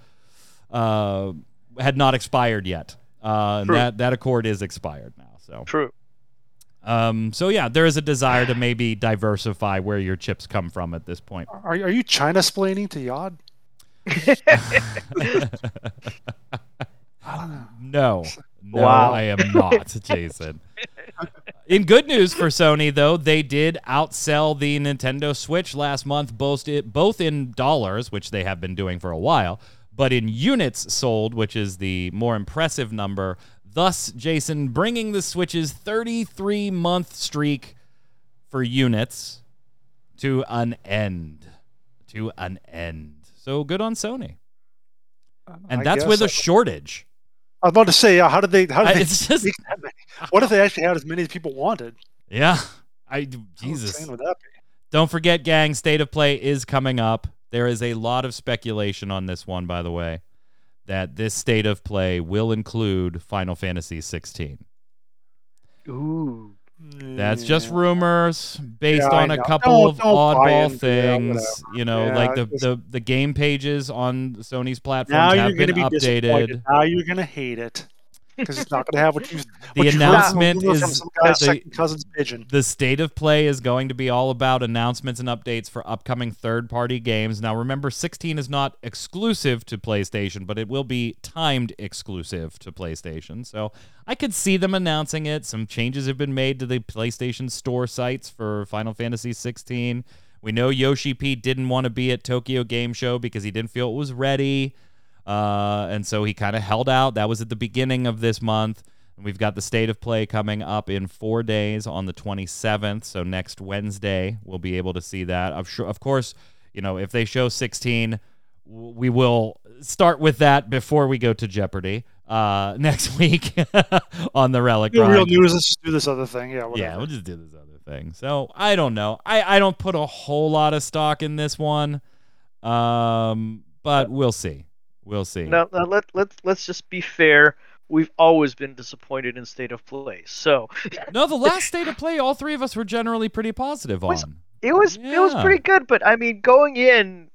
uh, had not expired yet. Uh, and True. that that Accord is expired now. So True. um, so yeah, there is a desire to maybe diversify where your chips come from at this point. Are, are you China splaining to Yod? I don't know. No, no, Wow. I am not, Jason. In good news for Sony, though, they did outsell the Nintendo Switch last month, both both in dollars, which they have been doing for a while, but in units sold, which is the more impressive number. Thus, Jason bringing the Switch's 33 month streak for units to an end. To an end. So good on Sony. Um, and I that's with a shortage. I was about to say, uh, how did they? How I- they? just- make that many? What if they actually had as many as people wanted? Yeah. I Jesus. insane would that be? Don't forget, gang, State of Play is coming up. There is a lot of speculation on this one, by the way, that this State of Play will include Final Fantasy 16. Ooh. That's just rumors based Yeah, on a couple Don't- of don't oddball things. You know, Yeah, like the, it's- the the game pages on Sony's platforms Now you're have been updated. Now you're going to hate it because it's not going to have what you. The what you heard from announcement is the- cousin's pigeon. The state of play is going to be all about announcements and updates for upcoming third party games. Now, remember, 16 is not exclusive to PlayStation, but it will be timed exclusive to PlayStation. So I could see them announcing it. Some changes have been made to the PlayStation Store sites for Final Fantasy 16. We know Yoshi P didn't want to be at Tokyo Game Show because he didn't feel it was ready. Uh, and so he kind of held out. That was at the beginning of this month. And we've got the state of play coming up in four days on the 27th. So next Wednesday, we'll be able to see that. Of, sure, of course, you know, if they show 16, we will start with that before we go to Jeopardy uh, next week on the Relic No real news. Let's just do this other thing. Yeah, whatever. Yeah, we'll just do this other thing. So I don't know. I, I don't put a whole lot of stock in this one, um, but we'll see. We'll see. Now, now let let's let's just be fair. We've always been disappointed in state of play. So No, the last state of play, all three of us were generally pretty positive on. it was it was Yeah. pretty good, but I mean, going in,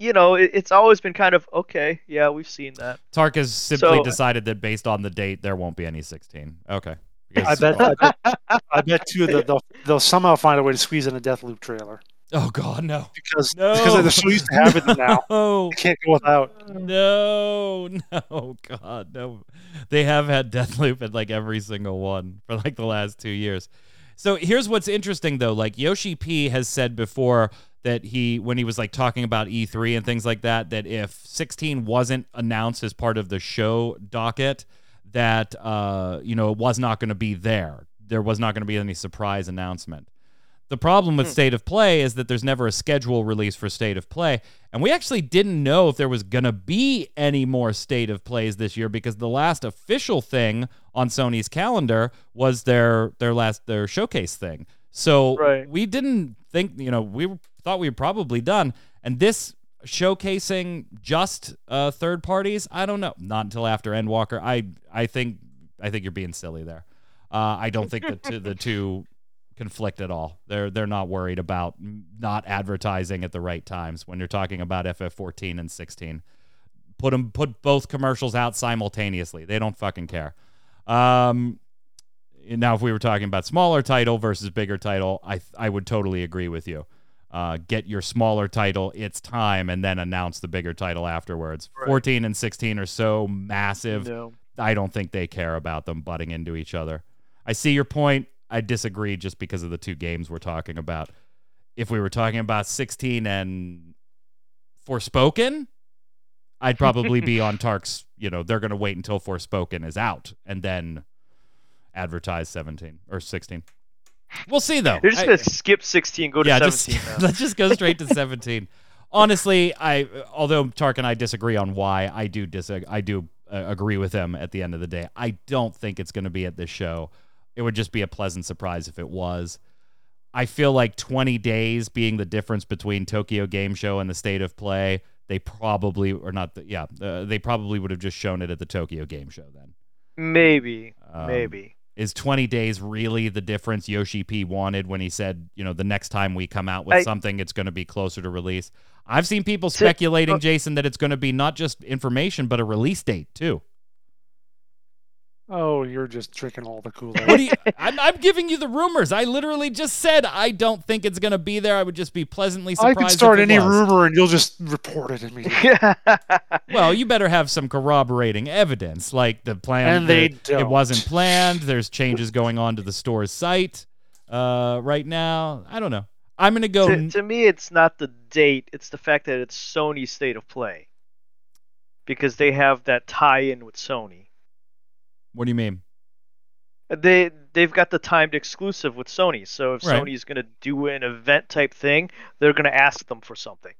you know, it, it's always been kind of okay. Yeah, we've seen that. Tark has simply So- decided that based on the date, there won't be any 16. Okay. I Because- bet. I bet, I bet too that they'll they'll somehow find a way to squeeze in a Deathloop trailer Oh God, no. because No. because they're so used to having them now. No. They can't go without. No, no, God, no. They have had Deathloop in like every single one for like the last two years. So here's what's interesting though. Like Yoshi P has said before that he, when he was like talking about E3 and things like that, that if 16 wasn't announced as part of the show docket, that uh, you know, it was not going to be there. There was not going to be any surprise announcement. The problem with Hmm. State of Play is that there's never a schedule release for State of Play. And we actually didn't know if there was going to be any more State of Plays this year because the last official thing on Sony's calendar was their their last their showcase thing. So Right. we didn't think, you know, we thought we were probably done. And this showcasing just uh, third parties, I don't know. Not until after Endwalker. I I think I think you're being silly there. Uh, I don't think that the, the two conflict at all. They're they're not worried about not advertising at the right times when you're talking about FF14 and 16. Put them put both commercials out simultaneously. They don't fucking care. Um, now, if we were talking about smaller title versus bigger title, I I would totally agree with you. Uh, get your smaller title its time, and then announce the bigger title afterwards. Right. 14 and 16 are so massive. No. I don't think they care about them butting into each other. I see your point. I disagree just because of the two games we're talking about. If we were talking about 16 and Forspoken, I'd probably be on Tark's, you know, they're going to wait until Forspoken is out and then advertise 17 or 16. We'll see though. They're just gonna skip 16, go to yeah, 17 just, let's just go straight to 17. Honestly, I although Tark and I disagree on why, I do dis- I do uh, agree with him at the end of the day. I don't think it's going to be at this show. It would just be a pleasant surprise if it was. I feel like 20 days being the difference between Tokyo Game Show and the State of Play, they probably or not the, yeah, uh, they probably would have just shown it at the Tokyo Game Show then. Maybe, Um, maybe. Is 20 days really the difference Yoshi P wanted when he said, you know, the next time we come out with I- something, it's going to be closer to release? I've seen people speculating, uh, Jason, that it's going to be not just information, but a release date too. Oh, you're just drinking all the Kool What Aid. do you, I'm, I'm giving you the rumors. I literally just said I don't think it's going to be there. I would just be pleasantly surprised. I surprised. could start if it any was. rumor and you'll just report it immediately. Well, you better have some corroborating evidence, like the plan. And they the- It wasn't don't. planned. There's changes going on to the store's site uh, right now. I don't know. I'm gonna go. to, to me, it's not the date; it's the fact that it's Sony's state of play, because they have that tie-in with Sony. What do you mean? They they've got the timed exclusive with Sony, so if Right. Sony's gonna do an event type thing, they're gonna ask them for something.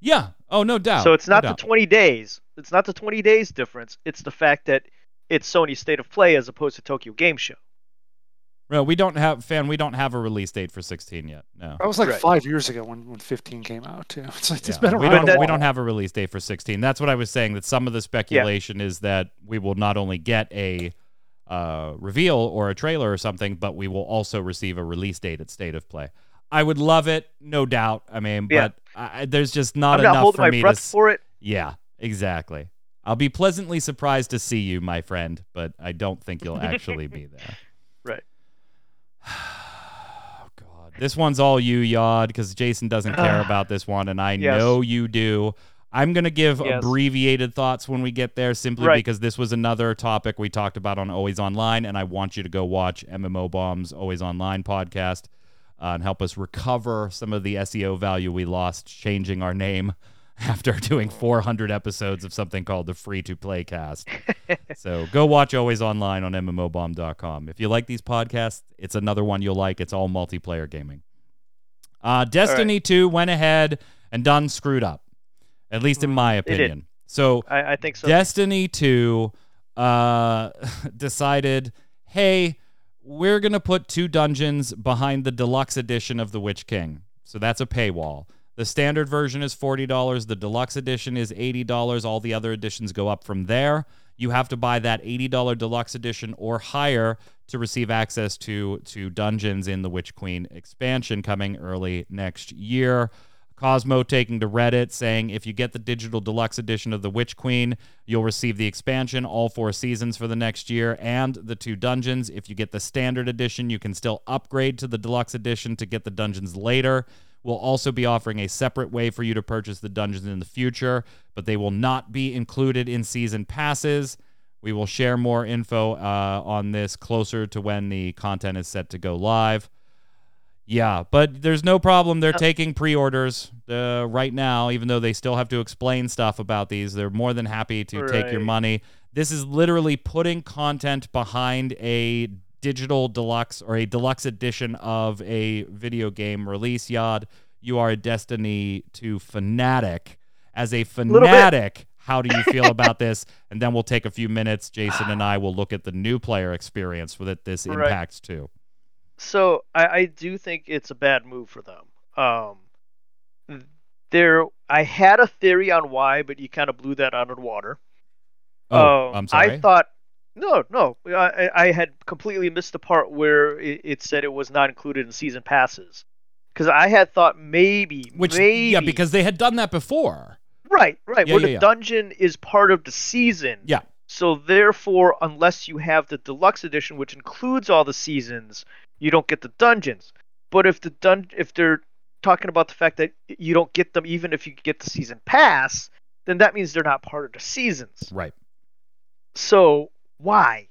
Yeah. Oh, no doubt. so it's No not the doubt. 20 days. It's not the 20 days difference. It's the fact that it's Sony's state of play as opposed to Tokyo Game Show. No, we don't have fan. We don't have a release date for 16 yet. No. That was like Right. five years ago when, when 15 came out too. It's like it's Yeah. been we around. don't. a we don't have a release date for 16. That's what I was saying. That some of the speculation is that we will not only get a uh, reveal or a trailer or something, but we will also receive a release date at State of Play. I would love it, no doubt. I mean, Yeah. but I, there's just not I'm enough holding for my me to. breath s- for it. Yeah, exactly. I'll be pleasantly surprised to see you, my friend, but I don't think you'll actually be there. Oh God, this one's all you, Yod, because Jason doesn't care about this one, and I Yes. know you do. I'm gonna give Yes. abbreviated thoughts when we get there, simply Right. because this was another topic we talked about on Always Online, and I want you to go watch MMOBomb's Always Online podcast uh, and help us recover some of the SEO value we lost changing our name after doing 400 episodes of something called the Free to Play Cast. so go watch Always Online on MMOBomb.com. If you like these podcasts, it's another one you'll like. It's all multiplayer gaming. Uh, Destiny 2 went ahead and done screwed up, at least in my opinion. So I, I think so. Destiny 2 uh, decided, hey, we're going to put two dungeons behind the deluxe edition of The Witch King. So that's a paywall. The standard version is $40. The deluxe edition is $80. All the other editions go up from there. You have to buy that $80 deluxe edition or higher to receive access to, to dungeons in the Witch Queen expansion coming early next year. Cosmo taking to Reddit saying if you get the digital deluxe edition of The Witch Queen, you'll receive the expansion, all four seasons for the next year, and the two dungeons. If you get the standard edition, you can still upgrade to the deluxe edition to get the dungeons later. We'll also be offering a separate way for you to purchase the dungeons in the future, but they will not be included in season passes. We will share more info uh, on this closer to when the content is set to go live. Yeah, but there's no problem. They're taking pre-orders uh, right now, even though they still have to explain stuff about these. They're more than happy to take your money. This is literally putting content behind a digital deluxe or a deluxe edition of a video game release. Yod, you are a Destiny 2 fanatic. As a fanatic, how do you feel about this? And then we'll take a few minutes. Jason and I will look at the new player experience that this Right. impacts too. So I, I do think it's a bad move for them. Um, there, I had a theory on why, but you kind of blew that out of the water. Oh, Um, I'm sorry. I thought, no, no, I, I had completely missed the part where it, it said it was not included in season passes, because I had thought maybe, Which maybe, yeah, because they had done that before. right, right, Yeah, where yeah, the yeah. dungeon is part of the season. Yeah. So therefore, unless you have the deluxe edition, which includes all the seasons, you don't get the dungeons. But if the dun if they're talking about the fact that you don't get them even if you get the season pass, then that means they're not part of the seasons. Right. So why?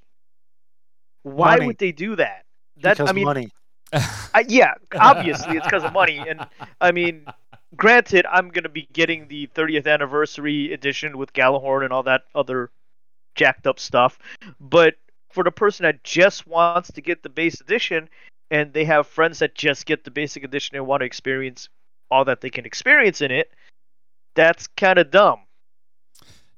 Why Money. would they do that? That because I mean, money. I, yeah, obviously it's because of money, and I mean, granted, I'm gonna be getting the 30th anniversary edition with Gjallarhorn and all that other jacked up stuff, but for the person that just wants to get the base edition, and they have friends that just get the basic edition and want to experience all that they can experience in it, that's kind of dumb.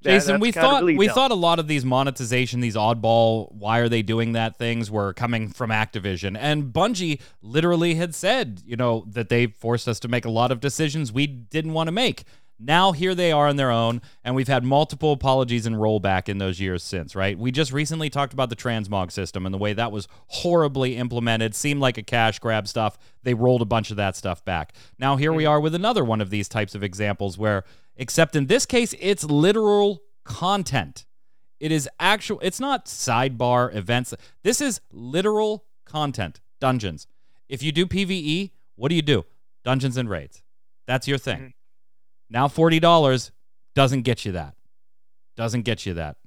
Jason, we thought really we dumb. thought a lot of these monetization, these oddball, why are they doing that things were coming from Activision. And Bungie literally had said, you know, that they forced us to make a lot of decisions we didn't want to make. Now here they are on their own, and we've had multiple apologies and rollback in those years since, right? We just recently talked about the transmog system and the way that was horribly implemented, seemed like a cash grab stuff. They rolled a bunch of that stuff back. Now here we are with another one of these types of examples where except in this case it's literal content. It is actual it's not sidebar events. This is literal content, dungeons. If you do PvE, what do you do? Dungeons and raids. That's your thing. Mhm. Now $40 doesn't get you that. Doesn't get you that.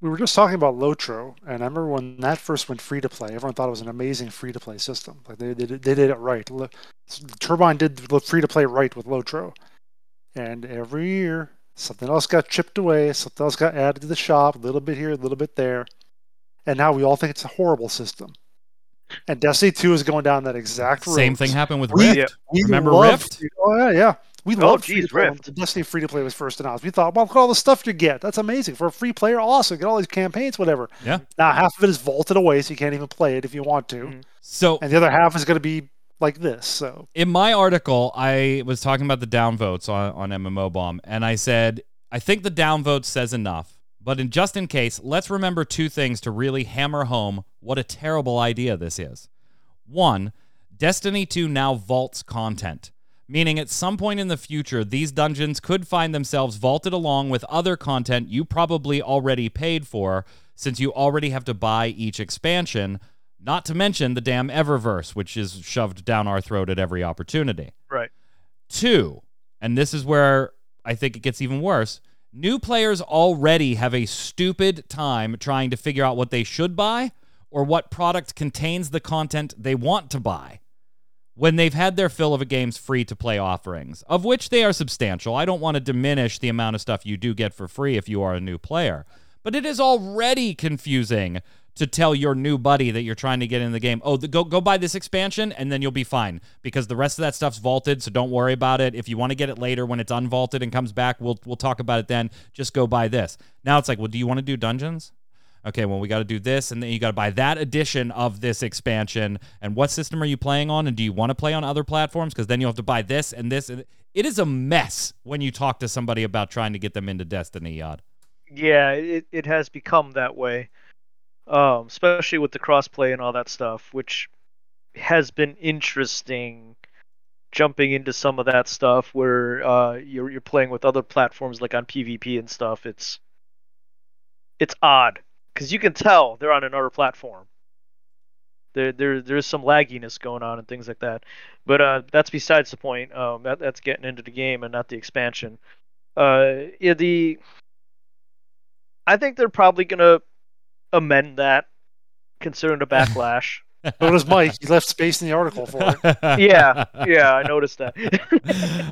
We were just talking about Lotro, and I remember when that first went free to play, everyone thought it was an amazing free to play system. Like they did, it, they did it right. Turbine did the free to play right with Lotro, and every year something else got chipped away, something else got added to the shop, a little bit here, a little bit there, and now we all think it's a horrible system. And Destiny 2 is going down that exact road. Same thing happened with We- Rift. Yeah. We Remember loved- Rift? Oh yeah, yeah. We Oh, loved geez, Rift. Destiny free to play was first announced. We thought, well, look at all the stuff you get. That's amazing for a free player. Awesome, get all these campaigns, whatever. Yeah. Now half of it is vaulted away, so you can't even play it if you want to, Mhm. So and the other half is going to be like this. So in my article, I was talking about the downvotes on, on MMOBomb, and I said, I think the downvote says enough. But in just in case, let's remember two things to really hammer home what a terrible idea this is. One, Destiny 2 now vaults content, meaning at some point in the future, these dungeons could find themselves vaulted along with other content you probably already paid for, since you already have to buy each expansion, not to mention the damn Eververse, which is shoved down our throat at every opportunity. Right. Two, and this is where I think it gets even worse. New players already have a stupid time trying to figure out what they should buy or what product contains the content they want to buy when they've had their fill of a game's free to play offerings, of which they are substantial. I don't want to diminish the amount of stuff you do get for free if you are a new player, but it is already confusing to tell your new buddy that you're trying to get in the game, oh, the, go go buy this expansion and then you'll be fine because the rest of that stuff's vaulted, so don't worry about it. If you want to get it later when it's unvaulted and comes back, we'll we'll talk about it then. Just go buy this. Now it's like, well, do you want to do dungeons? Okay, well, we got to do this, and then you got to buy that edition of this expansion. And what system are you playing on? And do you want to play on other platforms? Because then you'll have to buy this and this. And it is a mess when you talk to somebody about trying to get them into Destiny, Yod. Yeah, it, it has become that way. Um, especially with the crossplay and all that stuff, which has been interesting jumping into some of that stuff where uh, you're you're playing with other platforms like on PvP and stuff. It's it's odd because you can tell they're on another platform. There, there, there's some lagginess going on and things like that, but uh, that's besides the point. Um, that, that's getting into the game and not the expansion. Uh, yeah, the I think they're probably gonna amend that, considering the backlash. so does Mike. He left space in the article for it. yeah, yeah, I noticed that.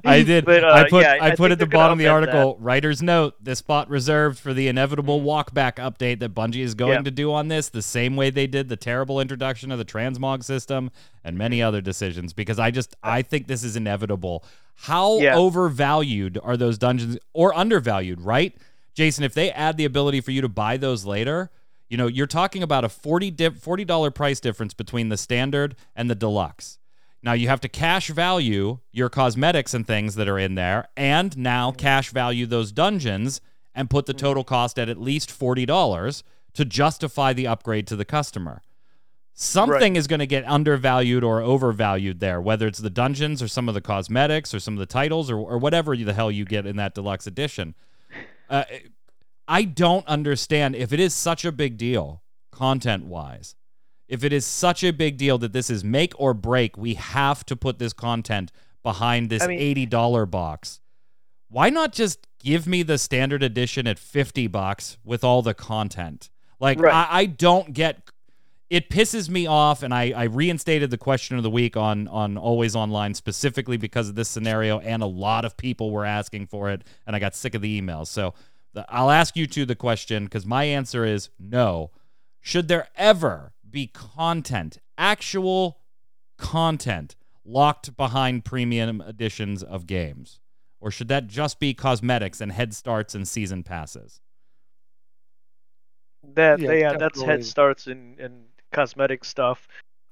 I did. But, uh, I put yeah, I, I put think at the bottom of the amend article, writer's note, this spot reserved for the inevitable Mm-hmm. walkback update that Bungie is going Yeah. to do on this, the same way they did the terrible introduction of the transmog system and many other decisions, because I just I think this is inevitable. How Yeah. overvalued are those dungeons or undervalued, right? Jason, if they add the ability for you to buy those later, you know, you're talking about a 40 dip, $40 price difference between the standard and the deluxe. Now you have to cash value your cosmetics and things that are in there, and now cash value those dungeons and put the total cost at at least $40 to justify the upgrade to the customer. Something is going to get undervalued or overvalued there, whether it's the dungeons or some of the cosmetics or some of the titles or, or whatever the hell you get in that deluxe edition. Uh, I don't understand if it is such a big deal, content wise, if it is such a big deal that this is make or break, we have to put this content behind this I mean- $80 box. Why not just give me the standard edition at 50 bucks with all the content? Like, Right. I, I don't get it pisses me off and I, I reinstated the question of the week on on always online specifically because of this scenario and a lot of people were asking for it and i got sick of the emails so i'll ask you two the question because my answer is no. Should there ever be content actual content locked behind premium editions of games? Or should that just be cosmetics and head starts and season passes? That Yeah, yeah, that's head starts and, and cosmetic stuff.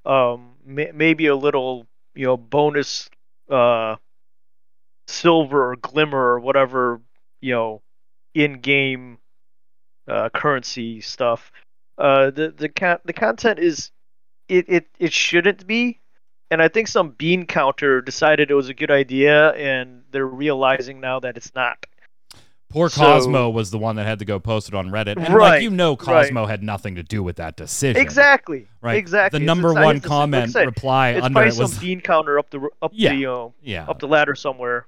Um, may, maybe a little you know bonus uh silver or glimmer or whatever you know in-game uh, currency stuff. Uh, the the con- the content is it, it it shouldn't be, and I think some bean counter decided it was a good idea, and they're realizing now that it's not. Poor So- Cosmo was the one that had to go post it on Reddit. And like you know right. Cosmo had nothing to do with that decision. Exactly. Right. Exactly. The It's- number one his decision. Like comment reply it's under probably it some was bean counter up the up Yeah. the you yeah. up the ladder somewhere.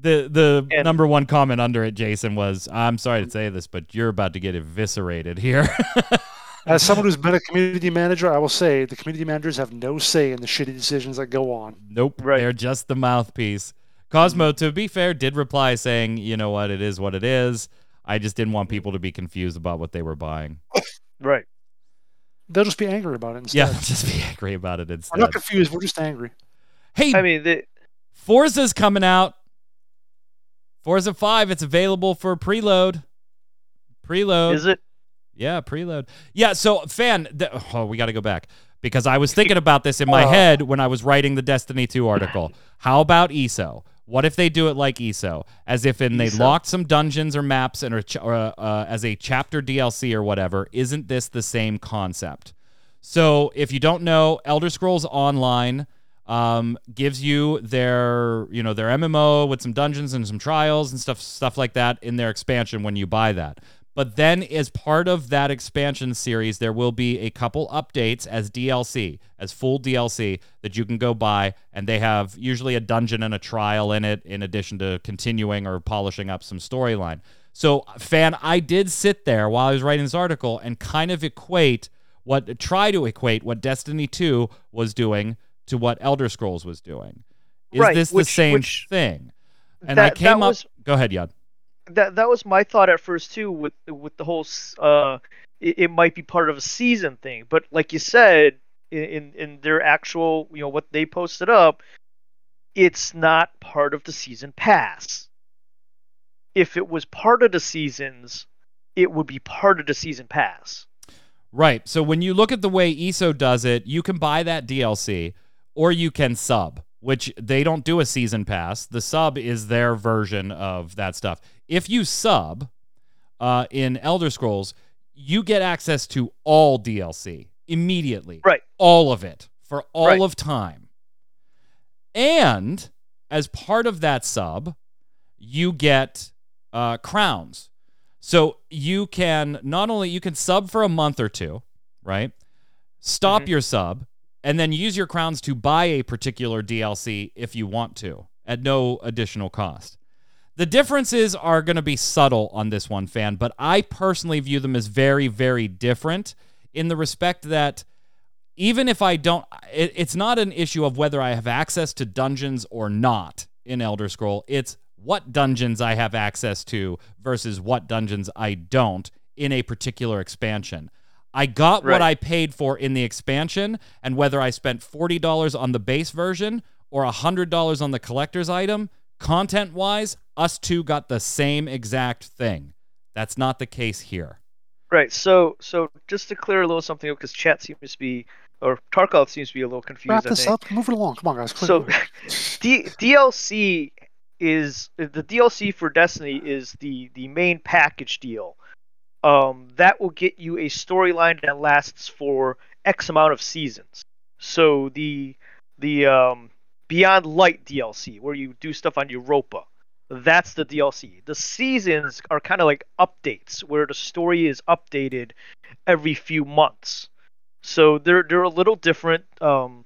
The the And- number one comment under it, Jason, was I'm sorry to say this, but you're about to get eviscerated here. As someone who's been a community manager, I will say the community managers have no say in the shitty decisions that go on. nope. Right. They're just the mouthpiece. Cosmo, to be fair, did reply saying, you know what, it is what it is. I just didn't want people to be confused about what they were buying. Right. They'll just be angry about it instead. Yeah, just be angry about it instead. We're instead. not confused. We're just angry. Hey, I mean, the, Forza's coming out. Forza 5, it's available for preload. Preload. is it? Yeah, preload. Yeah, so fan, th- oh, we got to go back because I was thinking about this in my Oh. head when I was writing the Destiny 2 article. How about ESO? What if they do it like ESO, as if in they ESO. locked some dungeons or maps and or uh, as a chapter DLC or whatever? Isn't this the same concept? So if you don't know, Elder Scrolls Online um, gives you their you know their MMO with some dungeons and some trials and stuff stuff like that in their expansion when you buy that. But then, as part of that expansion series, there will be a couple updates as DLC, as full DLC that you can go buy, and they have usually a dungeon and a trial in it, in addition to continuing or polishing up some storyline. So, fan, I did sit there while I was writing this article and kind of equate what, try to equate what Destiny 2 was doing to what Elder Scrolls was doing. Is Right, this the which- same which- thing? And I that- that came up. was- Go ahead, Yad. That that was my thought at first too. With with the whole uh, it, it might be part of a season thing. But like you said, in in their actual you know what they posted up, it's not part of the season pass. If it was part of the seasons, it would be part of the season pass. Right. So when you look at the way ESO does it, you can buy that DLC or you can sub, which they don't do a season pass. The sub is their version of that stuff. If you sub uh, in Elder Scrolls, you get access to all DLC immediately. Right. All of it for all Right. of time. And as part of that sub, you get uh, crowns. So you can not only you can sub for a month or two, right? Stop Mhm. your sub and then use your crowns to buy a particular DLC if you want to at no additional cost. The differences are going to be subtle on this one, fan, but I personally view them as very, very different in the respect that even if I don't, it, it's not an issue of whether I have access to dungeons or not in Elder Scroll. It's what dungeons I have access to versus what dungeons I don't in a particular expansion. I got what I paid for in the expansion, and whether I spent $40 on the base version or $100 on the collector's item, content wise, us two got the same exact thing. That's not the case here. Right. So so just to clear a little something up, because chat seems to be or Tarkov seems to be a little confused. Wrap I this think. up. Move it along. Come on, guys. Quick, So. D- DLC is the DLC for Destiny is the the main package deal. Um, that will get you a storyline that lasts for X amount of seasons. So the the um, Beyond Light DLC, where you do stuff on Europa, that's the DLC. The seasons are kind of like updates where the story is updated every few months. So they're they're a little different. Um,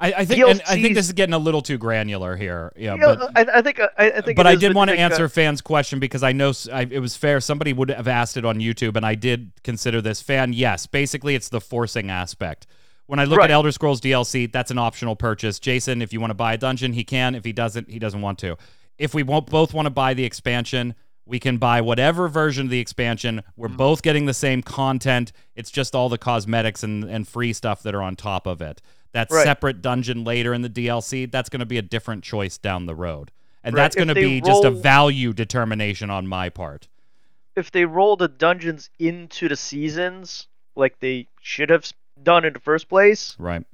I, I think and I think this is getting a little too granular here. Yeah, but I, I think I, I think. but I did want to uh, answer fans' question because I know I it was fair. Somebody would have asked it on YouTube, and I did consider this fan. Yes, basically, it's the forcing aspect. When I look Right. at Elder Scrolls DLC, that's an optional purchase. Jason, if you want to buy a dungeon, he can. If he doesn't, he doesn't want to. If we won't both want to buy the expansion, we can buy whatever version of the expansion. We're Mm-hmm. both getting the same content. It's just all the cosmetics and, and free stuff that are on top of it. That Right. separate dungeon later in the DLC, that's going to be a different choice down the road. And Right. that's going to be just a value determination on my part. if they roll the dungeons into the seasons like they should have done in the first place, Right.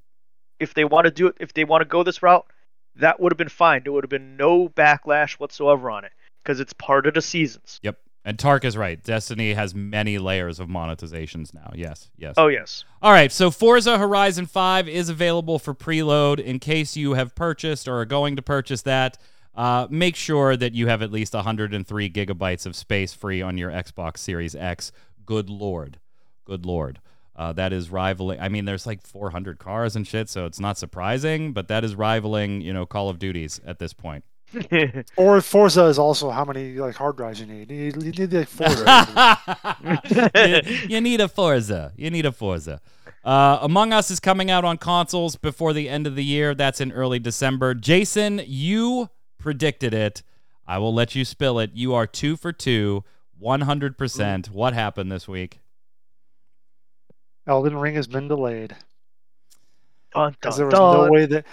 if they want to do it, if they want to go this route, that would have been fine. There would have been no backlash whatsoever on it because it's part of the seasons. Yep. And Tark is right. Destiny has many layers of monetizations now. Yes. Yes. Oh yes, All right, so Forza Horizon 5 is available for preload. In case you have purchased or are going to purchase that, uh, make sure that you have at least 103 gigabytes of space free on your Xbox Series X. Good lord. Good lord. Uh, that is rivaling. I mean, there's like 400 cars and shit, so it's not surprising, but that is rivaling, you know, Call of Duties at this point. Or Forza is also how many like hard drives you need. You need, you need like four. drives. you, you need a Forza. You need a Forza. Uh, Among Us is coming out on consoles before the end of the year. That's in early December. Jason, you predicted it. I will let you spill it. You are two for two, 100%. What happened this week? Elden Ring has been delayed dun, because dun, there was no way that.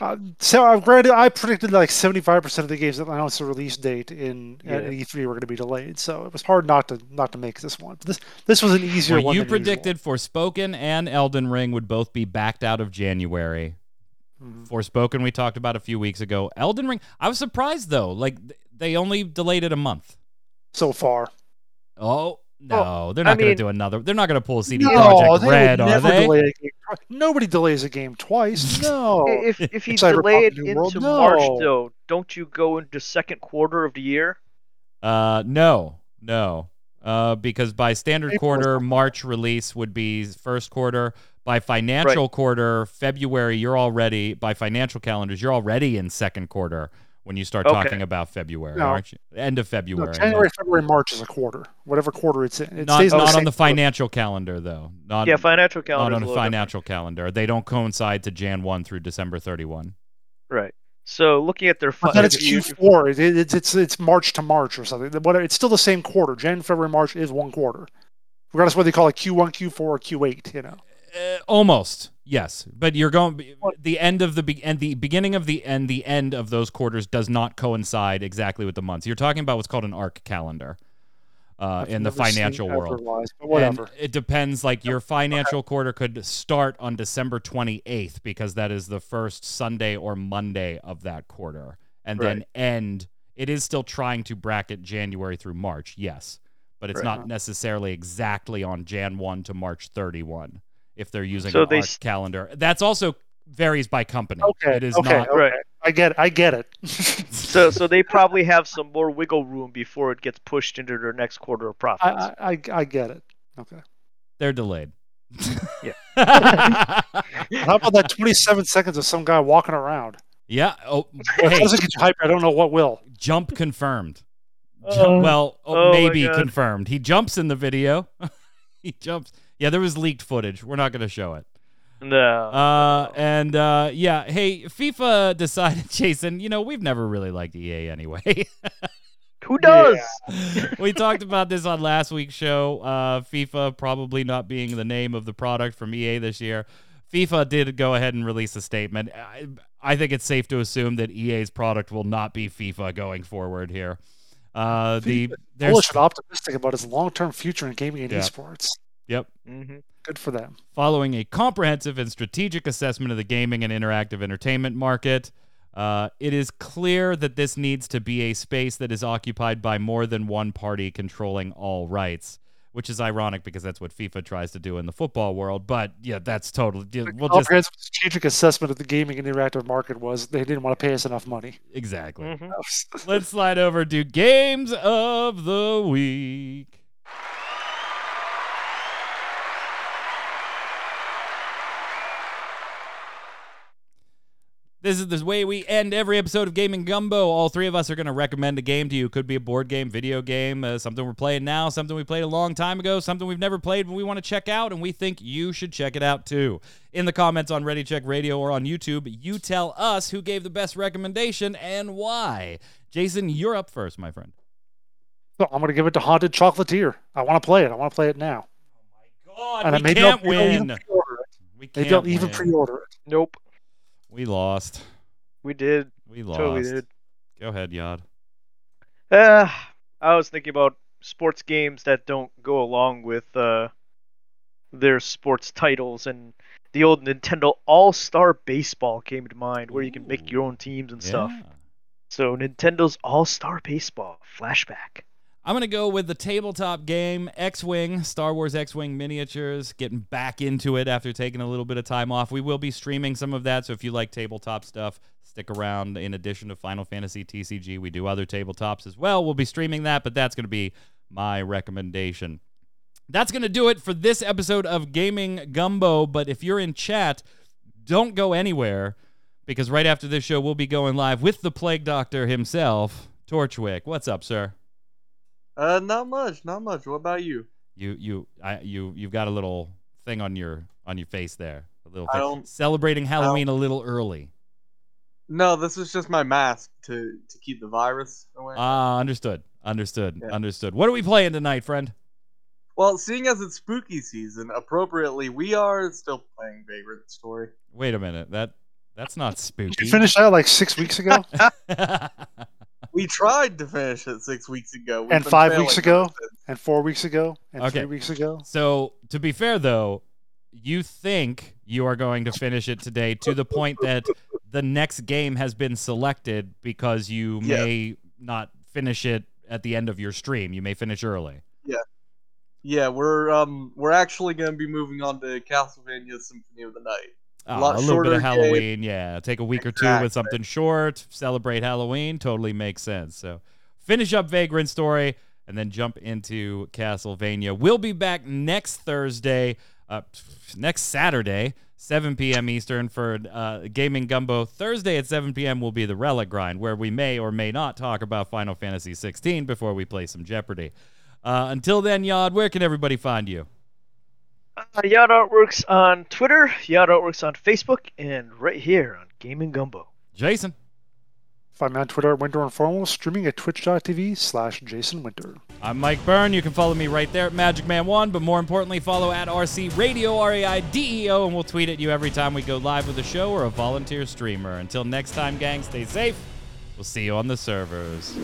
Uh, so uh, granted, I predicted like seventy-five percent of the games that announced a release date in at Yeah. E3 were going to be delayed. So it was hard not to not to make this one. But this this was an easier Well, one. you than usual. predicted Forspoken and Elden Ring would both be backed out of January. Mhm. Forspoken, we talked about a few weeks ago. Elden Ring, I was surprised though. Like, they only delayed it a month. so far. Oh no, Well, they're I not going to do another. They're not going to pull a CD no, Projekt they would Red, are never they? delay a game. Nobody delays a game twice. No. If if you delay it into World? March No. though, don't you go into second quarter of the year? Uh, no, no. Uh, because by standard April quarter, March release would be first quarter. By financial quarter, February, you're already by financial calendars, you're already in second quarter when you start Okay. talking about February, No. aren't you? End of No, February. January, February, March is a quarter. Whatever quarter it's in. It not stays not the on the same quarter. financial calendar though. Not yeah, financial calendar. not on the financial calendar. They don't coincide to Jan 1 through December 31. Right. So looking at their But fi- then it's Q4. It, it, it's it's it's March to March or something. Whatever. It's still the same quarter. January, February, March is one quarter, regardless of whether they call it Q1, Q4, or Q8. You know. Uh, almost yes, but you're going the end of the be- and the beginning of the and the end of those quarters does not coincide exactly with the months. You're talking about what's called an arc calendar uh, in the financial world. it depends. Like your financial quarter could start on December 28th because that is the first Sunday or Monday of that quarter, and then end. It is still trying to bracket January through March, yes, but it's Right. not necessarily exactly on Jan 1 to March 31 if they're using So an they arc calendar. That's also varies by company. Okay. It is okay. not. okay. Right. I get. It, I get it. so so they probably have some more wiggle room before it gets pushed into their next quarter of I, profits. I I I get it. Okay. They're delayed. Yeah. How about that 27 seconds of some guy walking around? yeah. Oh, hey, doesn't get you hyped, I don't know what will. jump confirmed. Oh. Ju- Oh. well, oh, Oh maybe confirmed. He jumps in the video. he jumps. Yeah, there was leaked footage. We're not going to show it. no. Uh, and uh, yeah, hey, FIFA decided, Jason. You know, we've never really liked EA anyway. Who does? we talked about this on last week's show. Uh, FIFA probably not being the name of the product from EA this year. FIFA did go ahead and release a statement. I, I think it's safe to assume that EA's product will not be FIFA going forward here. Uh, the there's Bullish and optimistic about its long-term future in gaming and Yeah. esports. Yep. Mm-hmm. Good for them. Following a comprehensive and strategic assessment of the gaming and interactive entertainment market, uh, it is clear that this needs to be a space that is occupied by more than one party controlling all rights. which is ironic because that's what FIFA tries to do in the football world. But yeah, that's totally. We'll just Comprehensive strategic assessment of the gaming and interactive market was they didn't want to pay us enough money. exactly. Mhm. Let's slide over to games of the week. This is the way we end every episode of Gaming Gumbo. All three of us are going to recommend a game to you. Could be a board game, video game, uh, something we're playing now, something we played a long time ago, something we've never played but we want to check out, and we think you should check it out too. In the comments on Ready Check Radio or on YouTube, you tell us who gave the best recommendation and why. Jason, you're up first, my friend. So I'm going to give it to Haunted Chocolatier. I want to play it. I want to play it now. Oh my God, And we maybe can't they'll- they'll even win. pre-order. We They can't don't even win. pre-order it. Nope. We lost. We did. We lost. Totally did. Go ahead, Yod. Uh, I was thinking about sports games that don't go along with uh, their sports titles, and the old Nintendo All Star Baseball came to mind, where you can make your own teams and stuff. So Nintendo's All Star Baseball flashback. I'm going to go with the tabletop game X Wing, Star Wars X Wing miniatures, getting back into it after taking a little bit of time off. We will be streaming some of that, so if you like tabletop stuff, stick around. In addition to Final Fantasy TCG, we do other tabletops as well. We'll be streaming that, but that's going to be my recommendation. That's going to do it for this episode of Gaming Gumbo. But if you're in chat, don't go anywhere because right after this show, we'll be going live with the Plague Doctor himself, Torchwick. What's up, sir? Uh, not much, not much. What about you? You you I you you've got a little thing on your on your face there. A little I thing. don't- celebrating Halloween a little early. No, this is just my mask to to keep the virus away. Ah, understood. Understood. Yeah. Understood. What are we playing tonight, friend? well, seeing as it's spooky season, appropriately, we are still playing Vagrant Story. Wait a minute. That that's not Did spooky. you finish that like six weeks ago We tried to finish it six weeks ago. We've And five weeks ago? and four weeks ago and Okay. three weeks ago? so, to be fair though, you think you are going to finish it today to the point that the next game has been selected because you Yeah. may not finish it at the end of your stream. You may finish early. Yeah. Yeah, we're um we're actually gonna be moving on to Castlevania Symphony of the Night. Ah, lot a little bit of. Halloween, yeah. Take a week or two with something short, celebrate Halloween, totally makes sense. So finish up Vagrant Story and then jump into Castlevania. We'll be back next Thursday, uh, next Saturday, 7 p.m. Eastern for uh, Gaming Gumbo. Thursday at 7 p.m. will be the Relic Grind, where we may or may not talk about Final Fantasy 16 before we play some Jeopardy. Uh, until then, Yod, where can everybody find you? Uh, Yacht Artworks on Twitter, Yacht Artworks on Facebook, and right here on Gaming Gumbo. Jason. Find me on Twitter at Winter Informal, streaming at twitch.tv slash Jason Winter. I'm Mike Byrne. You can follow me right there at Magic Man One, but more importantly, follow at RC Radio R A I D E O, and we'll tweet at you every time we go live with a show or a volunteer streamer. Until next time, gang, stay safe. We'll see you on the servers.